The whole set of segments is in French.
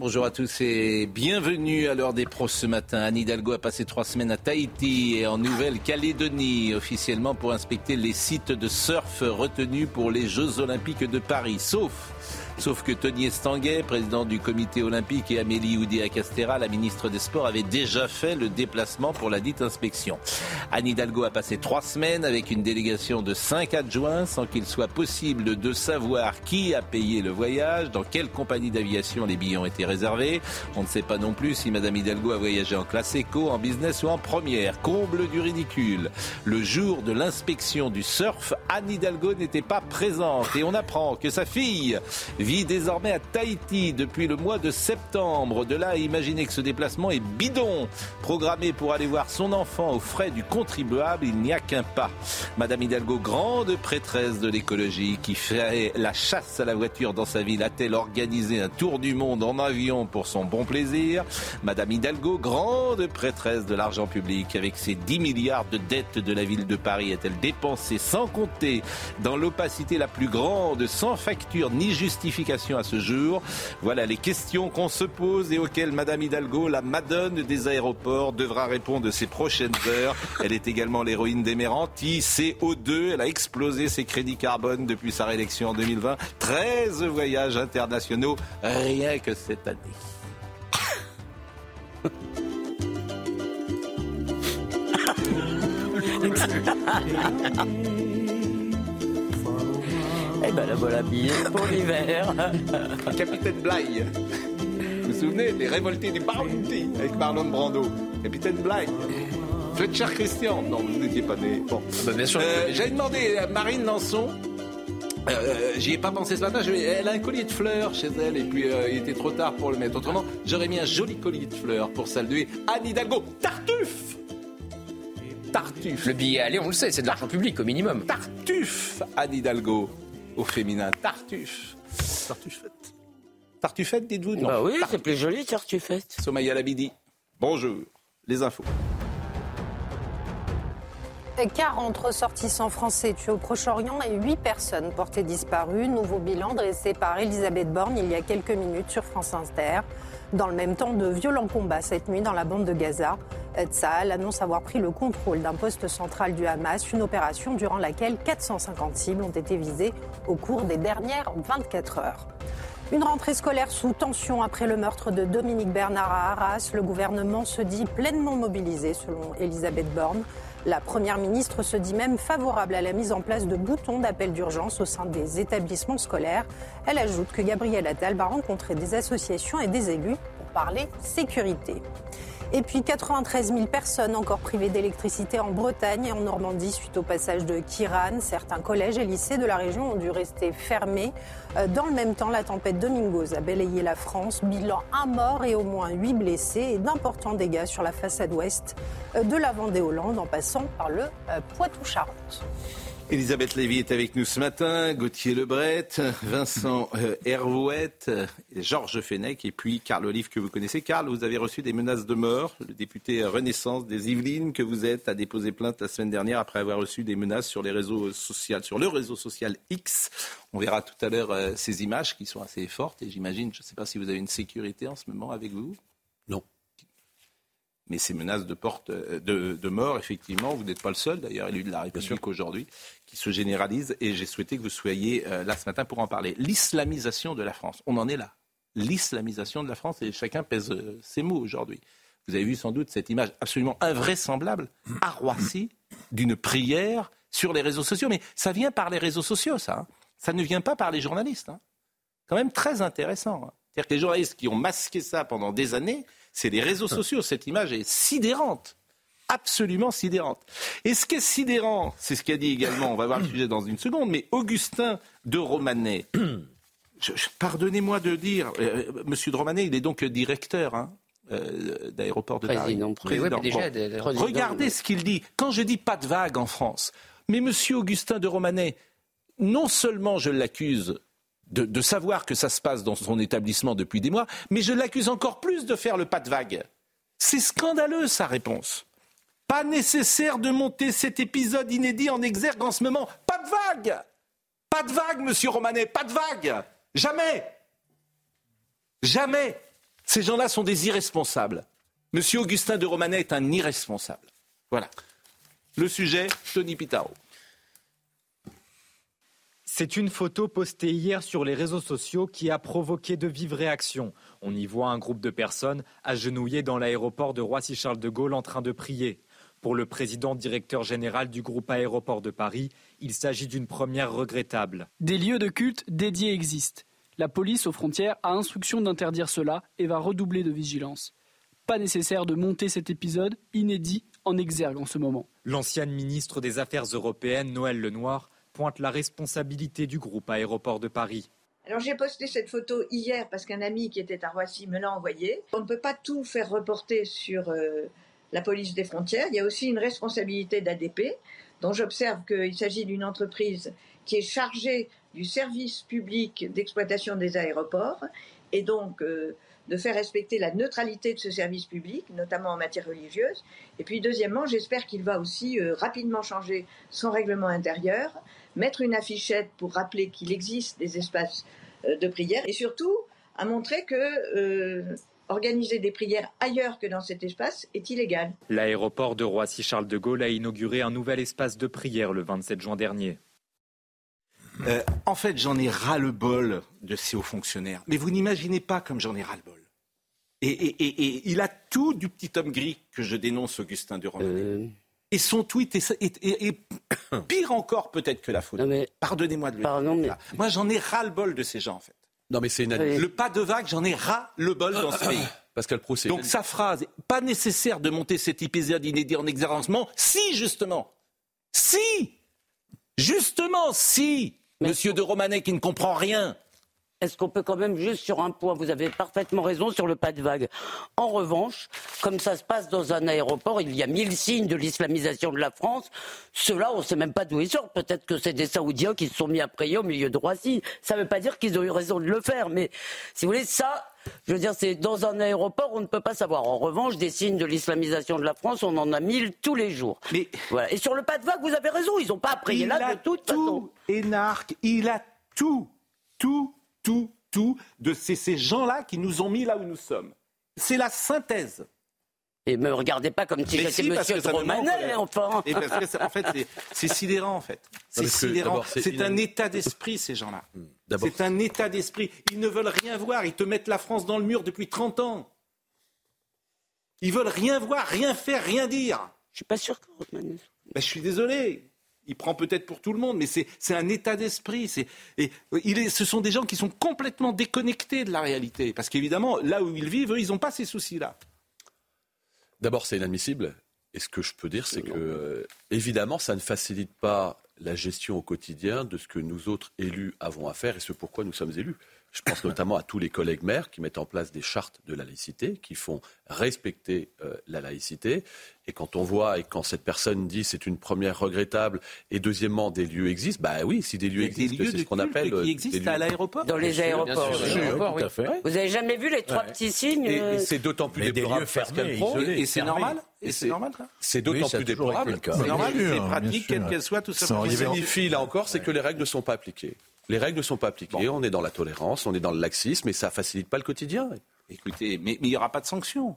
Bonjour à tous et bienvenue à l'heure des pros ce matin. Anne Hidalgo a passé trois semaines à Tahiti et en Nouvelle-Calédonie, officiellement pour inspecter les sites de surf retenus pour les Jeux Olympiques de Paris, sauf Sauf que Tony Estanguet, président du comité olympique, et Amélie Oudéa-Castera, la ministre des Sports, avaient déjà fait le déplacement pour la dite inspection. Anne Hidalgo a passé trois semaines avec une délégation de cinq adjoints sans qu'il soit possible de savoir qui a payé le voyage, dans quelle compagnie d'aviation les billets ont été réservés. On ne sait pas non plus si Madame Hidalgo a voyagé en classe éco, en business ou en première. Comble du ridicule. Le jour de l'inspection du surf, Anne Hidalgo n'était pas présente et on apprend que sa fille vit désormais à Tahiti depuis le mois de septembre. De là à imaginer que ce déplacement est bidon. Programmé pour aller voir son enfant aux frais du contribuable, il n'y a qu'un pas. Madame Hidalgo, grande prêtresse de l'écologie, qui fait la chasse à la voiture dans sa ville, a-t-elle organisé un tour du monde en avion pour son bon plaisir? Madame Hidalgo, grande prêtresse de l'argent public, avec ses 10 milliards de dettes de la ville de Paris, a-t-elle dépensé sans compter dans l'opacité la plus grande, sans facture ni justification à ce jour. Voilà les questions qu'on se pose et auxquelles Madame Hidalgo, la madone des aéroports, devra répondre ces prochaines heures. Elle est également l'héroïne des mers CO2. Elle a explosé ses crédits carbone depuis sa réélection en 2020. 13 voyages internationaux rien que cette année. Eh ben la voilà bien pour l'hiver. Capitaine Bligh. Vous vous souvenez des révoltés du Bounty avec Marlon Brando? Capitaine Bligh. Fletcher Christian. Non, vous n'étiez pas né. Bon. Bah, bien sûr. Euh, J'avais demandé à Marine Lançon. Euh, J'y ai pas pensé ce matin. Je- elle a un collier de fleurs chez elle et puis euh, il était trop tard pour le mettre. Autrement, j'aurais mis un joli collier de fleurs pour saluer Anne Hidalgo. Tartuffe Tartuffe Le billet aller, on le sait, c'est de l'argent public au minimum. Tartuffe Anne Hidalgo au féminin. Tartuffe. Tartuffette. Tartuffette, dites-vous non. Bah oui, c'est plus joli, Tartufette. Somaya Labidi. Bonjour. Les infos. 40 ressortissants français tués au Proche-Orient et 8 personnes portées disparues. Nouveau bilan dressé par Elisabeth Borne il y a quelques minutes sur France Inter. Dans le même temps, de violents combats cette nuit dans la bande de Gaza. Tsahal annonce avoir pris le contrôle d'un poste central du Hamas, une opération durant laquelle 450 cibles ont été visées au cours des dernières 24 heures. Une rentrée scolaire sous tension après le meurtre de Dominique Bernard à Arras. Le gouvernement se dit pleinement mobilisé, selon Elisabeth Borne. La Première ministre se dit même favorable à la mise en place de boutons d'appel d'urgence au sein des établissements scolaires. Elle ajoute que Gabriel Attal va rencontrer des associations et des élus pour parler sécurité. Et puis 93 000 personnes encore privées d'électricité en Bretagne et en Normandie suite au passage de Kiran. Certains collèges et lycées de la région ont dû rester fermés. Euh, Dans le même temps, la tempête Domingos a balayé la France. Bilan un mort et au moins huit blessés et d'importants dégâts sur la façade ouest euh, de la Vendée-Hollande en passant par le euh, Poitou-Charentes. Elisabeth Lévy est avec nous ce matin, Gauthier Lebret, Vincent euh, Hervouette, euh, Georges Fenech et puis Carl Olive que vous connaissez. Carl, vous avez reçu des menaces de mort. Le député Renaissance des Yvelines que vous êtes a déposé plainte la semaine dernière après avoir reçu des menaces sur les réseaux sociaux, sur le réseau social X. On verra tout à l'heure euh, ces images qui sont assez fortes et j'imagine, je ne sais pas si vous avez une sécurité en ce moment avec vous. Non. Mais ces menaces de, porte, de, de mort, effectivement, vous n'êtes pas le seul, d'ailleurs, élu de la. République aujourd'hui, qui se généralise. Et j'ai souhaité que vous soyez euh, là ce matin pour en parler. L'islamisation de la France, on en est là. L'islamisation de la France, et chacun pèse euh, ses mots aujourd'hui. Vous avez vu sans doute cette image absolument invraisemblable à d'une prière sur les réseaux sociaux. Mais ça vient par les réseaux sociaux, ça. hein. Ça ne vient pas par les journalistes. hein. Quand même très intéressant. hein. C'est-à-dire que les journalistes qui ont masqué ça pendant des années, c'est les réseaux sociaux. Cette image est sidérante. Absolument sidérante. Et ce qui est sidérant, c'est ce qu'a dit également, on va voir le sujet dans une seconde, mais Augustin de Romanet, pardonnez-moi de dire, euh, Monsieur de Romanet, il est donc directeur hein, euh, d'aéroport de Paris. Regardez ce qu'il dit. Quand je dis pas de vague en France, mais Monsieur Augustin de Romanet, non seulement je l'accuse de, savoir que ça se passe dans son établissement depuis des mois, mais je l'accuse encore plus de faire le pas de vague. C'est scandaleux sa réponse. Pas nécessaire de monter cet épisode inédit en exergue en ce moment. Pas de vague Pas de vague, monsieur Romanet, pas de vague Jamais Jamais Ces gens-là sont des irresponsables. Monsieur Augustin de Romanet est un irresponsable. Voilà. Le sujet, Tony Pitaro. C'est une photo postée hier sur les réseaux sociaux qui a provoqué de vives réactions. On y voit un groupe de personnes agenouillées dans l'aéroport de Roissy-Charles de Gaulle en train de prier. Pour le président directeur général du groupe Aéroport de Paris, il s'agit d'une première regrettable. Des lieux de culte dédiés existent. La police aux frontières a instruction d'interdire cela et va redoubler de vigilance. Pas nécessaire de monter cet épisode inédit en exergue en ce moment. L'ancienne ministre des Affaires européennes, Noël Lenoir, pointe la responsabilité du groupe Aéroport de Paris. Alors j'ai posté cette photo hier parce qu'un ami qui était à Roissy me l'a envoyée. On ne peut pas tout faire reporter sur euh, la police des frontières. Il y a aussi une responsabilité d'ADP, dont j'observe qu'il s'agit d'une entreprise qui est chargée du service public d'exploitation des aéroports et donc euh, de faire respecter la neutralité de ce service public, notamment en matière religieuse. Et puis deuxièmement, j'espère qu'il va aussi euh, rapidement changer son règlement intérieur mettre une affichette pour rappeler qu'il existe des espaces euh, de prière et surtout à montrer que euh, organiser des prières ailleurs que dans cet espace est illégal. L'aéroport de Roissy-Charles de Gaulle a inauguré un nouvel espace de prière le 27 juin dernier. Euh, en fait, j'en ai ras-le-bol de ces hauts fonctionnaires. Mais vous n'imaginez pas comme j'en ai ras-le-bol. Et, il a tout du petit homme gris que je dénonce, Augustin de Romanet. Et son tweet est, pire encore peut-être que la faute. Pardonnez-moi de le dire. Moi, j'en ai ras-le-bol de ces gens, en fait. Non, mais c'est une... Le pas de vague, j'en ai ras-le-bol dans ce pays. Pascal Pro, Donc sa phrase, pas nécessaire de monter cet épisode inédit en exercement, si justement, si, justement, si, Monsieur de Romanet qui ne comprend rien, est-ce qu'on peut quand même juste sur un point, vous avez parfaitement raison sur le pas de vague. En revanche, comme ça se passe dans un aéroport, il y a mille signes de l'islamisation de la France. Ceux-là, on ne sait même pas d'où ils sortent. Peut-être que c'est des Saoudiens qui se sont mis à prier au milieu de Roissy. Ça ne veut pas dire qu'ils ont eu raison de le faire. Mais si vous voulez, ça, je veux dire, c'est dans un aéroport, on ne peut pas savoir. En revanche, des signes de l'islamisation de la France, on en a mille tous les jours. Mais voilà. Et sur le pas de vague, vous avez raison, ils n'ont pas à prier là de toute tout, Énarque, il a tout, tout tout, tout de ces, gens-là qui nous ont mis là où nous sommes. C'est la synthèse. Et me regardez pas comme si j'étais Monsieur Romanet, enfin. Et parce que en fait, c'est sidérant, en fait. C'est sidérant. C'est un état d'esprit, ces gens-là. Hmm. C'est un état d'esprit. Ils ne veulent rien voir. Ils te mettent la France dans le mur depuis 30 ans. Ils veulent rien voir, rien faire, rien dire. Je suis pas sûr que Romanet... Ben, je suis désolé il prend peut-être pour tout le monde, mais c'est un état d'esprit. Et il ce sont des gens qui sont complètement déconnectés de la réalité. Parce qu'évidemment, là où ils vivent, eux, ils n'ont pas ces soucis-là. D'abord, c'est inadmissible. Et ce que je peux dire, c'est que, euh, évidemment, ça ne facilite pas la gestion au quotidien de ce que nous autres élus avons à faire et ce pourquoi nous sommes élus. Je pense notamment à tous les collègues maires qui mettent en place des chartes de la laïcité, qui font respecter euh, la laïcité. Et quand on voit et quand cette personne dit c'est une première regrettable et deuxièmement des lieux existent, bah oui, si des lieux existent, c'est ce qu'on appelle qui euh, existent à l'aéroport. Dans les aéroports. Vous avez jamais vu les trois petits signes Et, euh c'est d'autant plus déplorable, Pascal Pro. Et c'est normal. Et c'est normal, C'est d'autant plus déplorable. C'est normal, c'est pratique, quelle qu'elle soit, tout ça. Ce qui signifie, là encore, c'est que les règles ne sont pas appliquées. Les règles ne sont pas appliquées. On est dans la tolérance, on est dans le laxisme, et ça ne facilite pas le quotidien. Écoutez, mais il n'y aura pas de sanctions.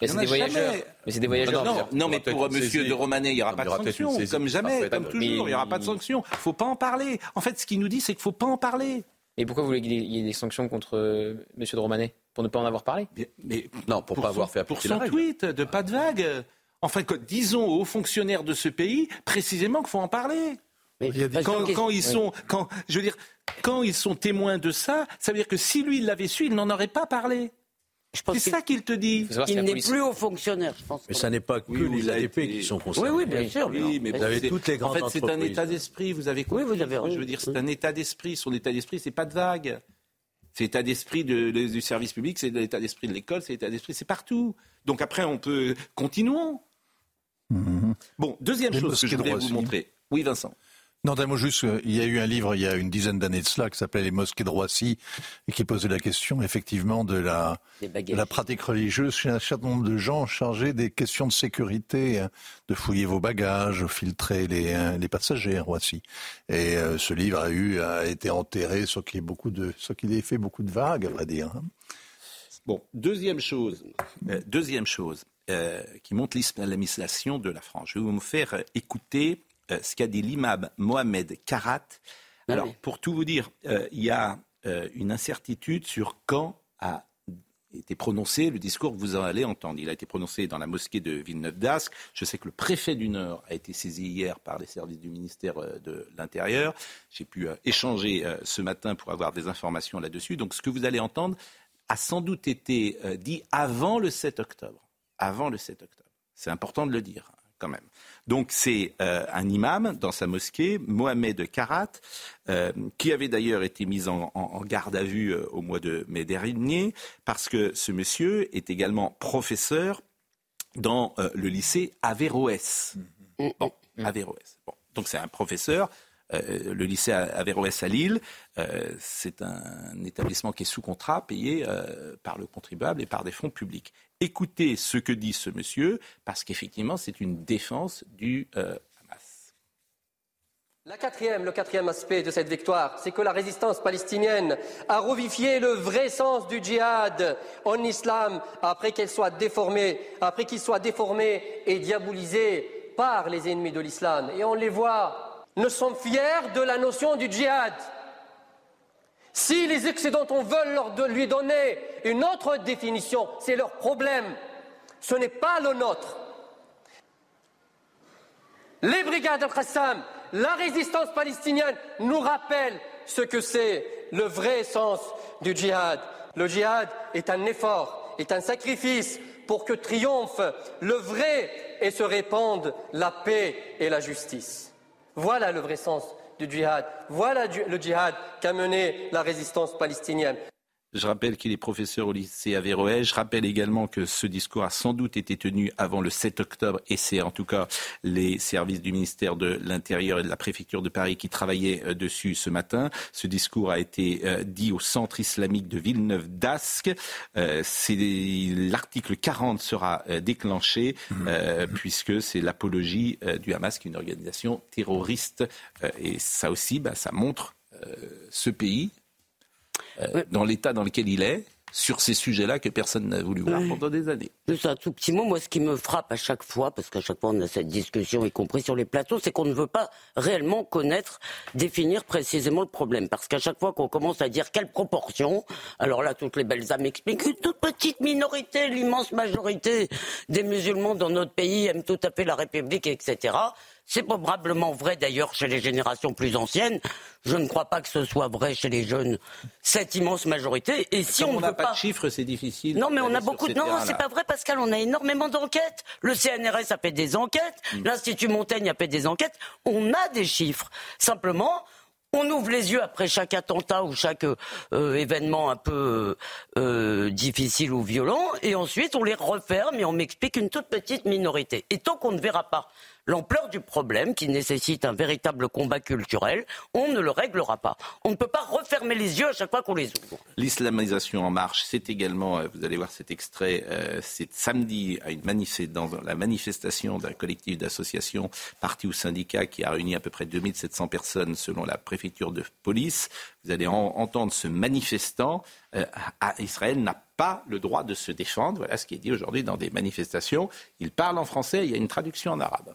Mais c'est des voyageurs. Mais c'est des voyageurs. Non, mais pour Monsieur de Romanet, il n'y aura pas de sanctions. Comme jamais, comme toujours, il n'y aura pas de sanctions. Il ne faut pas en parler. En fait, ce qu'il nous dit, c'est qu'il ne faut pas en parler. Et pourquoi vous voulez qu'il y ait des sanctions contre euh, Monsieur de Romanet Pour ne pas en avoir parlé? Mais, Non, pour, ne pas avoir fait appliquer Pour son tweet de pas de vague. Enfin, disons aux fonctionnaires de ce pays précisément qu'il faut en parler quand, ils sont, quand, je veux dire, quand ils sont témoins de ça, ça veut dire que si lui il l'avait su, il n'en aurait pas parlé. C'est ça qu'il te dit. Il n'est plus haut fonctionnaire, je pense. Mais ça n'est pas que Oui, les ADP été- qui sont concernés. Oui, oui, bien sûr. Oui, mais Vous avez toutes les En grandes fait, c'est un état d'esprit, vous avez compris. Oui, vous avez Je veux dire, c'est un état d'esprit. Son état d'esprit, c'est pas de vague. C'est l'état d'esprit de- de- du service public, c'est l'état d'esprit de l'école, c'est l'état d'esprit, c'est partout. Donc après, on peut. Continuons. Bon, deuxième chose que je voulais vous montrer. Oui, Vincent. Non, d'un mot juste, euh, il y a eu un livre il y a une dizaine d'années de cela qui s'appelait Les mosquées de Roissy et qui posait la question effectivement de la, de pratique religieuse chez un certain nombre de gens chargés des questions de sécurité, hein, de fouiller vos bagages, filtrer les, les passagers à Roissy. Et euh, ce livre a eu a été enterré sans qu'il y ait beaucoup de, sans qu'il ait fait beaucoup de vagues, à vrai dire. hein. Bon, deuxième chose, euh, deuxième chose euh, qui montre l'islamisation de la France. Je vais vous faire euh, écouter euh, ce qu'a dit l'imam Mohamed Karat. Ah Alors, oui. pour tout vous dire, euh, il y a euh, une incertitude sur quand a été prononcé le discours que vous allez entendre. Il a été prononcé dans la mosquée de Villeneuve-d'Ascq. Je sais que le préfet du Nord a été saisi hier par les services du ministère euh, de l'Intérieur. J'ai pu euh, échanger euh, ce matin pour avoir des informations là-dessus. Donc ce que vous allez entendre a sans doute été euh, dit avant le 7 octobre. Avant le 7 octobre. C'est important de le dire quand même. Donc c'est euh, un imam dans sa mosquée, Mohamed Karat, euh, qui avait d'ailleurs été mis en, en- en garde à vue euh, au mois de mai dernier, parce que ce monsieur est également professeur dans le lycée Averroès. Bon, Averroès. Bon. Donc c'est un professeur. le lycée Averroès à Lille, c'est un établissement qui est sous contrat, payé par le contribuable et par des fonds publics. Écoutez ce que dit ce monsieur, parce qu'effectivement, c'est une défense du euh, Hamas. Le quatrième aspect de cette victoire, c'est que la résistance palestinienne a revivifié le vrai sens du djihad en islam après qu'elle soit déformée, après qu'il soit déformé et diabolisé par les ennemis de l'islam. Et on les voit, nous sommes fiers de la notion du djihad. Si les Occidentaux veulent leur lui donner une autre définition, c'est leur problème. Ce n'est pas le nôtre. Les brigades al-Qassam, la résistance palestinienne nous rappellent ce que c'est le vrai sens du djihad. Le djihad est un effort, est un sacrifice pour que triomphe le vrai et se répande la paix et la justice. Voilà le vrai sens du djihad. Voilà le djihad qu'a mené la résistance palestinienne. Je rappelle qu'il est professeur au lycée Averroès. Je rappelle également que ce discours a sans doute été tenu avant le 7 octobre et c'est en tout cas les services du ministère de l'Intérieur et de la préfecture de Paris qui travaillaient euh, dessus ce matin. Ce discours a été euh, dit au centre islamique de Villeneuve-d'Ascq. Euh, c'est- L'article 40 sera euh, déclenché euh, puisque c'est l'apologie euh, du Hamas, qui est une organisation terroriste. Euh, et ça aussi, bah, ça montre euh, ce pays euh, dans l'état dans lequel il est, sur ces sujets-là que personne n'a voulu voir pendant des années. Juste un tout petit mot, moi ce qui me frappe à chaque fois, parce qu'à chaque fois on a cette discussion, y compris sur les plateaux, c'est qu'on ne veut pas réellement connaître, définir précisément le problème. Parce qu'à chaque fois qu'on commence à dire quelle proportion, alors là toutes les belles âmes expliquent une toute petite minorité, l'immense majorité des musulmans dans notre pays aiment tout à fait la République, etc. C'est probablement vrai d'ailleurs chez les générations plus anciennes. Je ne crois pas que ce soit vrai chez les jeunes, cette immense majorité. Et si Comme on n'a pas, pas de chiffres, c'est difficile. non, mais on a beaucoup de. Non, non, c'est pas vrai, Pascal. On a énormément d'enquêtes. Le CNRS a fait des enquêtes. Mm. L'Institut Montaigne a fait des enquêtes. On a des chiffres. Simplement. On ouvre les yeux après chaque attentat ou chaque euh, événement un peu euh, difficile ou violent, et ensuite on les referme et on m'explique une toute petite minorité. Et tant qu'on ne verra pas l'ampleur du problème, qui nécessite un véritable combat culturel, on ne le réglera pas. On ne peut pas refermer les yeux à chaque fois qu'on les ouvre. L'islamisation en marche, c'est également, euh, vous allez voir cet extrait, euh, c'est samedi à une dans la manifestation d'un collectif d'associations, partis ou syndicats, qui a réuni à peu près 2700 personnes selon la préfecture de police. Vous allez en- entendre ce manifestant. euh, Israël n'a pas le droit de se défendre. Voilà ce qui est dit aujourd'hui dans des manifestations. Il parle en français, il y a une traduction en arabe.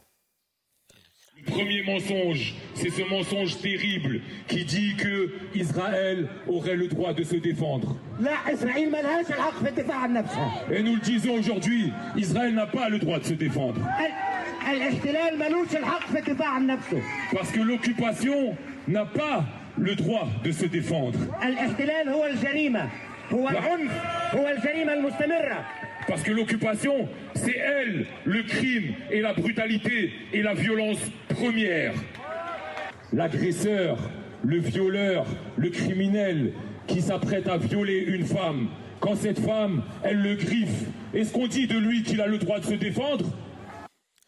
Le premier mensonge, c'est ce mensonge terrible qui dit que Israël aurait le droit de se défendre. Et nous le disons aujourd'hui, Israël n'a pas le droit de se défendre. Parce que l'occupation n'a pas le droit de se défendre. Parce que l'occupation, c'est elle, le crime et la brutalité et la violence première. L'agresseur, le violeur, le criminel qui s'apprête à violer une femme, quand cette femme, elle le griffe, est-ce qu'on dit de lui qu'il a le droit de se défendre?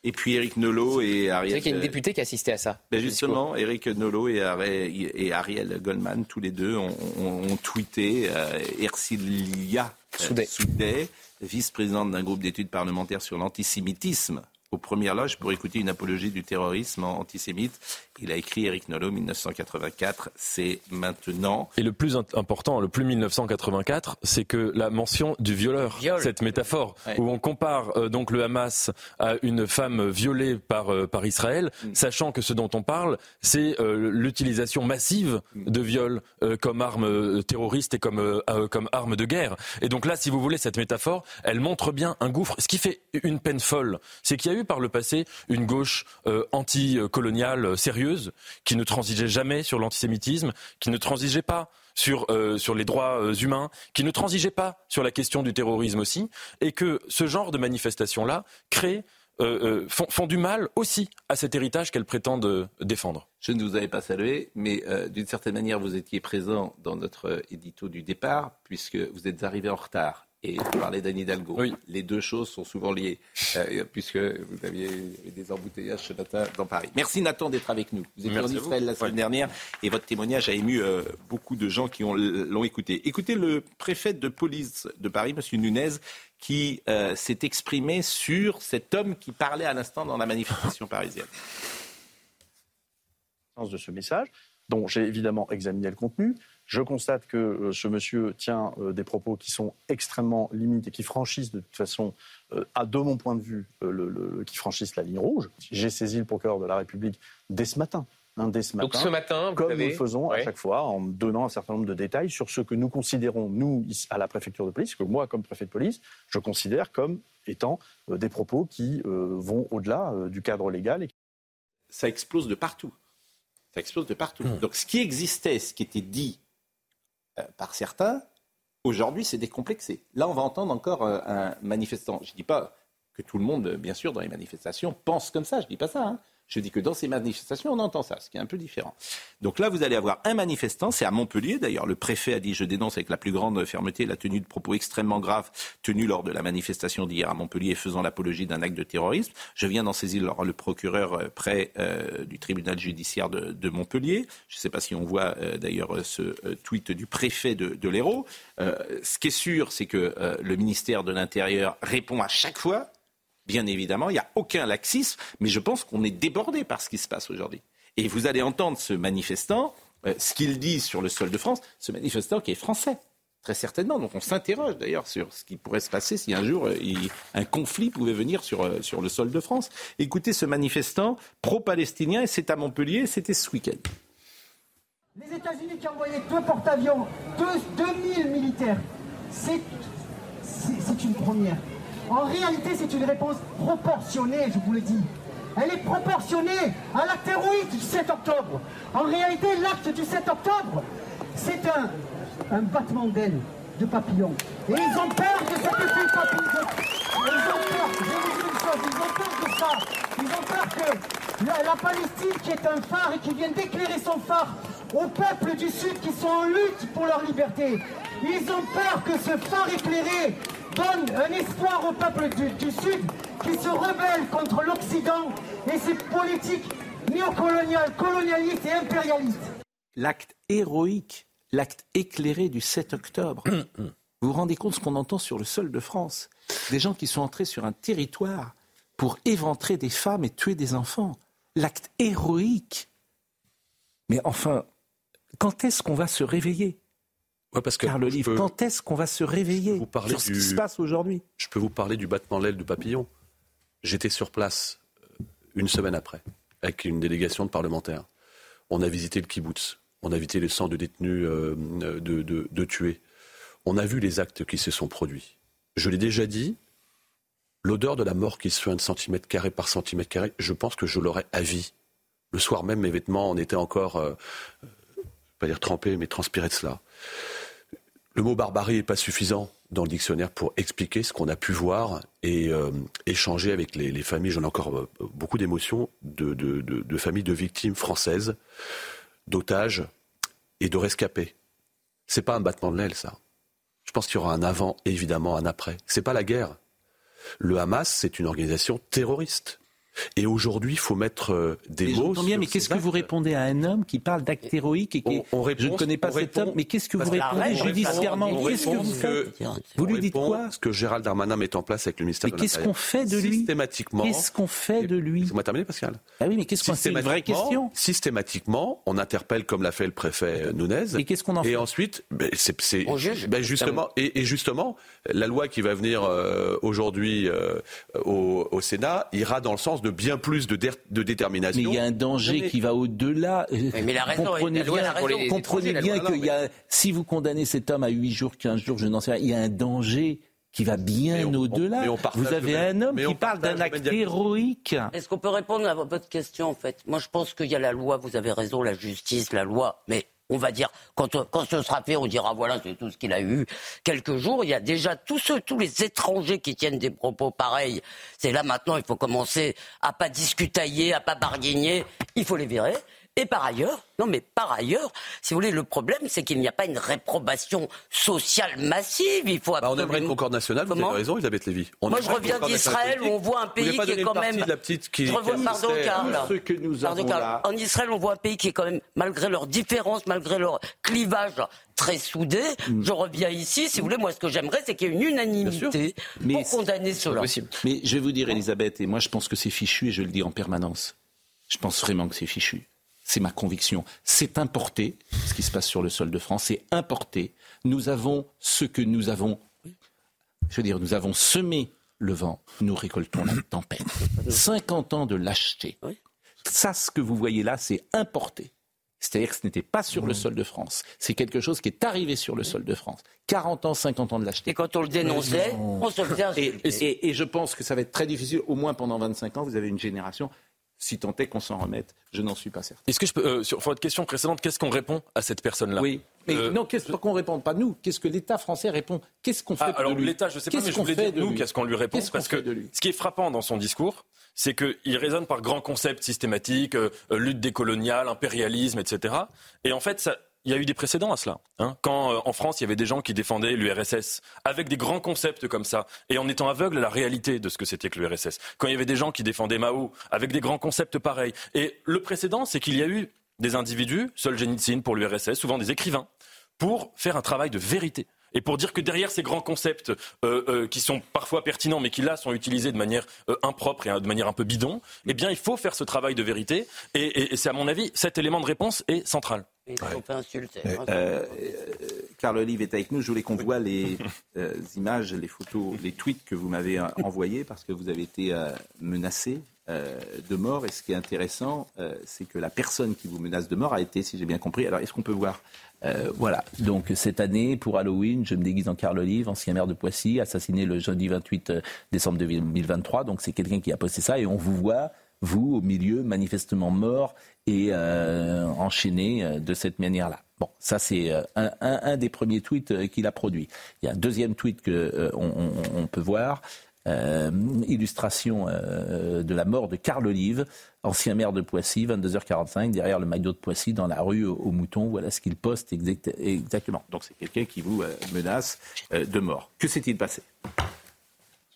Et puis Eric Nolot et Ariel. C'est qu'il y a une députée qui assistait à ça. Ben justement, Eric Nolot et, Ariel Goldman, tous les deux, ont, tweeté euh, Ercilia euh, Soudet, vice-présidente d'un groupe d'études parlementaires sur l'antisémitisme aux premières loges pour écouter une apologie du terrorisme antisémite. Il a écrit Eric Nolot 1984, c'est maintenant. Et le plus important, le plus 1984, c'est que la mention du violeur, cette métaphore où on compare euh, donc le Hamas à une femme violée par, euh, par Israël, mm. sachant que ce dont on parle, c'est euh, l'utilisation massive mm. de viol comme arme terroriste et comme, comme arme de guerre. Et donc là, si vous voulez, cette métaphore, elle montre bien un gouffre. Ce qui fait une peine folle, c'est qu'il y a eu par le passé une gauche anticoloniale sérieuse qui ne transigeait jamais sur l'antisémitisme, qui ne transigeait pas sur, euh, les droits euh, humains, qui ne transigeait pas sur la question du terrorisme aussi, et que ce genre de manifestations-là créent euh, font, du mal aussi à cet héritage qu'elles prétendent défendre. Je ne vous avais pas salué, mais d'une certaine manière, vous étiez présent dans notre édito du départ, puisque vous êtes arrivé en retard et parler d'Anne Hidalgo. Les deux choses sont souvent liées, euh, puisque vous aviez des embouteillages ce matin dans Paris. Merci Nathan d'être avec nous. Vous étiez en Israël la semaine dernière et votre témoignage a ému euh, beaucoup de gens qui l'ont écouté. Écoutez le préfet de police de Paris, M. Nunez, qui euh, s'est exprimé sur cet homme qui parlait à l'instant dans la manifestation parisienne. De ce message, dont j'ai évidemment examiné le contenu. Je constate que euh, ce monsieur tient euh, des propos qui sont extrêmement limites et qui franchissent de toute façon, euh, à de mon point de vue, le, qui franchissent la ligne rouge. J'ai saisi le procureur de la République dès ce matin. Hein, dès ce matin, Donc ce matin, comme nous le faisons à chaque fois, en donnant un certain nombre de détails sur ce que nous considérons, nous, à la préfecture de police, que moi, comme préfet de police, je considère comme étant des propos qui vont au-delà du cadre légal. Ça explose de partout. Ça explose de partout. Mmh. Donc ce qui existait, ce qui était dit par certains, aujourd'hui c'est décomplexé. Là, on va entendre encore euh, un manifestant. Je ne dis pas que tout le monde, bien sûr, dans les manifestations, pense comme ça. Je ne dis pas ça. Hein. Je dis que dans ces manifestations, on entend ça, ce qui est un peu différent. Donc là, vous allez avoir un manifestant, c'est à Montpellier. D'ailleurs, le préfet a dit, je dénonce avec la plus grande fermeté la tenue de propos extrêmement graves tenus lors de la manifestation d'hier à Montpellier faisant l'apologie d'un acte de terrorisme. Je viens d'en saisir le procureur euh, près euh, du tribunal judiciaire de, Montpellier. Je ne sais pas si on voit euh, d'ailleurs ce tweet du préfet de, de l'Hérault. ce qui est sûr, c'est que le ministère de l'Intérieur répond à chaque fois Bien évidemment, il n'y a aucun laxisme, mais je pense qu'on est débordé par ce qui se passe aujourd'hui. Et vous allez entendre ce manifestant, euh, ce qu'il dit sur le sol de France, ce manifestant qui est français. Très certainement. Donc on s'interroge d'ailleurs sur ce qui pourrait se passer si un jour euh, un conflit pouvait venir sur, euh, sur le sol de France. Écoutez ce manifestant pro-palestinien, et c'est à Montpellier, c'était ce week-end. Les États-Unis qui ont envoyé deux porte-avions, 2000 militaires, c'est une première. En réalité, c'est une réponse proportionnée, je vous le dis. Elle est proportionnée à l'acte héroïque du 7 octobre. En réalité, l'acte du 7 octobre, c'est un, battement d'aile de papillon. Et ils ont peur de cet effet papillon. Ils ont peur, je vous dis une chose, ils ont peur de ça. Ils ont peur que la, la Palestine, qui est un phare et qui vient d'éclairer son phare aux peuples du Sud qui sont en lutte pour leur liberté, ils ont peur que ce phare éclairé donne un espoir au peuple du, Sud qui se rebelle contre l'Occident et ses politiques néocoloniales, colonialistes et impérialistes. L'acte héroïque, l'acte éclairé du 7 octobre. vous vous rendez compte de ce qu'on entend sur le sol de France? Des gens qui sont entrés sur un territoire pour éventrer des femmes et tuer des enfants. L'acte héroïque. Mais enfin, quand est-ce qu'on va se réveiller? Parce que Car le livre, quand est-ce qu'on va se réveiller sur ce qui se passe aujourd'hui Je peux vous parler du battement l'aile du papillon. J'étais sur place euh, une semaine après, avec une délégation de parlementaires. On a visité le kibbutz, on a visité les centres de détenus euh, de, de tués. On a vu les actes qui se sont produits. Je l'ai déjà dit, l'odeur de la mort qui se fait un centimètre carré par centimètre carré, je pense que je l'aurais à vie. Le soir même, mes vêtements en étaient encore, euh, pas dire trempés, mais transpirés de cela Le mot barbarie n'est pas suffisant dans le dictionnaire pour expliquer ce qu'on a pu voir et euh, échanger avec les, familles. J'en ai encore euh, beaucoup d'émotions de, de, familles de victimes françaises, d'otages et de rescapés. C'est pas un battement de l'aile, ça. Je pense qu'il y aura un avant, évidemment, un après. C'est pas la guerre. Le Hamas, c'est une organisation terroriste. Et aujourd'hui, il faut mettre euh, des mots. bien, mais qu'est-ce que vous répondez à un homme qui parle d'acte héroïque et qui je ne connais pas cet homme, mais qu'est-ce que vous répondez judiciairement Qu'est-ce que vous faites Vous lui dites quoi Ce que Gérald Darmanin met en place avec le ministère mais qu'est-ce qu'on fait de lui Systématiquement. Qu'est-ce qu'on fait de lui moi terminer, Pascal. Ah oui, mais qu'est-ce qu'on fait C'est une vraie question. Systématiquement, on interpelle comme l'a fait le préfet Nunez. Et qu'est-ce qu'on en fait Et ensuite, ben, c'est ben, justement, et, justement, la loi qui va venir euh, aujourd'hui euh, au, au Sénat ira dans le sens de bien plus de de détermination. Mais il y a un danger qui va au-delà. Mais la raison, comprenez bien, comprenez bien qu'il y a, si vous condamnez cet homme à 8 jours, 15 jours, je n'en sais rien, il y a un danger qui va bien au-delà. Vous avez un homme qui parle d'un acte héroïque. Est-ce qu'on peut répondre à votre question en fait? Moi je pense qu'il y a la loi, vous avez raison, la justice, la loi, mais on va dire, quand, ce sera fait, on dira voilà, c'est tout ce qu'il a eu. Quelques jours, il y a déjà tous ceux, tous les étrangers qui tiennent des propos pareils. C'est là maintenant, il faut commencer à pas discutailler, à pas barguigner. Il faut les virer. Et par ailleurs, non mais par ailleurs, si vous voulez, le problème c'est qu'il n'y a pas une réprobation sociale massive. Il faut bah, on aimerait une concorde nationale. vous avez raison, Elisabeth Lévy. Moi, je reviens d'Israël où on voit un pays qui est quand même. la petite qui... Je revois, pardon, Karl. Ce que nous avons là... En Israël, on voit un pays qui est quand même, malgré leurs différences, malgré leur clivage très soudé. Mm. Je reviens ici. Si vous voulez, moi, ce que j'aimerais, c'est qu'il y ait une unanimité pour condamner cela. Mais je vais vous dire, Elisabeth, et moi, je pense que c'est fichu, et je le dis en permanence. Je pense vraiment que c'est fichu c'est ma conviction, c'est importé, ce qui se passe sur le sol de France, c'est importé. Nous avons ce que nous avons, je veux dire, nous avons semé le vent, nous récoltons la tempête. 50 ans de lâcheté. Ça, ce que vous voyez là, c'est importé. C'est-à-dire que ce n'était pas sur le mmh. sol de France. C'est quelque chose qui est arrivé sur le sol de France. 40 ans, 50 ans de lâcheté. Et quand on le dénonçait, on se faisait et, et, je pense que ça va être très difficile, au moins pendant 25 ans, vous avez une génération si tant est qu'on s'en remette. Je n'en suis pas certain. Est-ce que je peux, euh, sur votre question précédente, qu'est-ce qu'on répond à cette personne-là? Oui. Mais euh, non, qu'est-ce qu'on répond? Pas nous. Qu'est-ce que l'État français répond? Qu'est-ce qu'on fait ah, Alors l'État, je ne sais pas, mais je voulais dire nous, qu'est-ce qu'on lui répond? Parce que ce qui est frappant dans son discours, c'est qu'il raisonne par grands concepts systématiques, euh, lutte décoloniale, impérialisme, etc. Et en fait, ça, il y a eu des précédents à cela. Hein. Quand euh, en France, il y avait des gens qui défendaient l'URSS avec des grands concepts comme ça et en étant aveugles à la réalité de ce que c'était que l'URSS. Quand il y avait des gens qui défendaient Mao avec des grands concepts pareils. Et le précédent, c'est qu'il y a eu des individus, Solzhenitsyn pour l'URSS, souvent des écrivains, pour faire un travail de vérité et pour dire que derrière ces grands concepts euh, euh, qui sont parfois pertinents, mais qui là sont utilisés de manière euh, impropre et de manière un peu bidon, eh bien il faut faire ce travail de vérité. Et, c'est à mon avis cet élément de réponse est central. Carl Olive est avec nous. Je voulais qu'on voit les images, les photos, les tweets que vous m'avez envoyés parce que vous avez été menacé de mort. Et ce qui est intéressant, c'est que la personne qui vous menace de mort a été, si j'ai bien compris, alors est-ce qu'on peut voir euh, voilà, donc cette année, pour Halloween, je me déguise en Carl Olive, ancien maire de Poissy, assassiné le jeudi 28 euh, décembre 2023. Donc c'est quelqu'un qui a posté ça et on vous voit, vous, au milieu, manifestement mort et euh, enchaîné de cette manière-là. Bon, ça c'est un, des premiers tweets qu'il a produit. Il y a un deuxième tweet on peut voir. Euh, illustration euh, de la mort de Carl Olive, ancien maire de Poissy, 22h45, derrière le McDo de Poissy, dans la rue aux moutons. Voilà ce qu'il poste exactement. Donc c'est quelqu'un qui vous euh, menace de mort. Que s'est-il passé?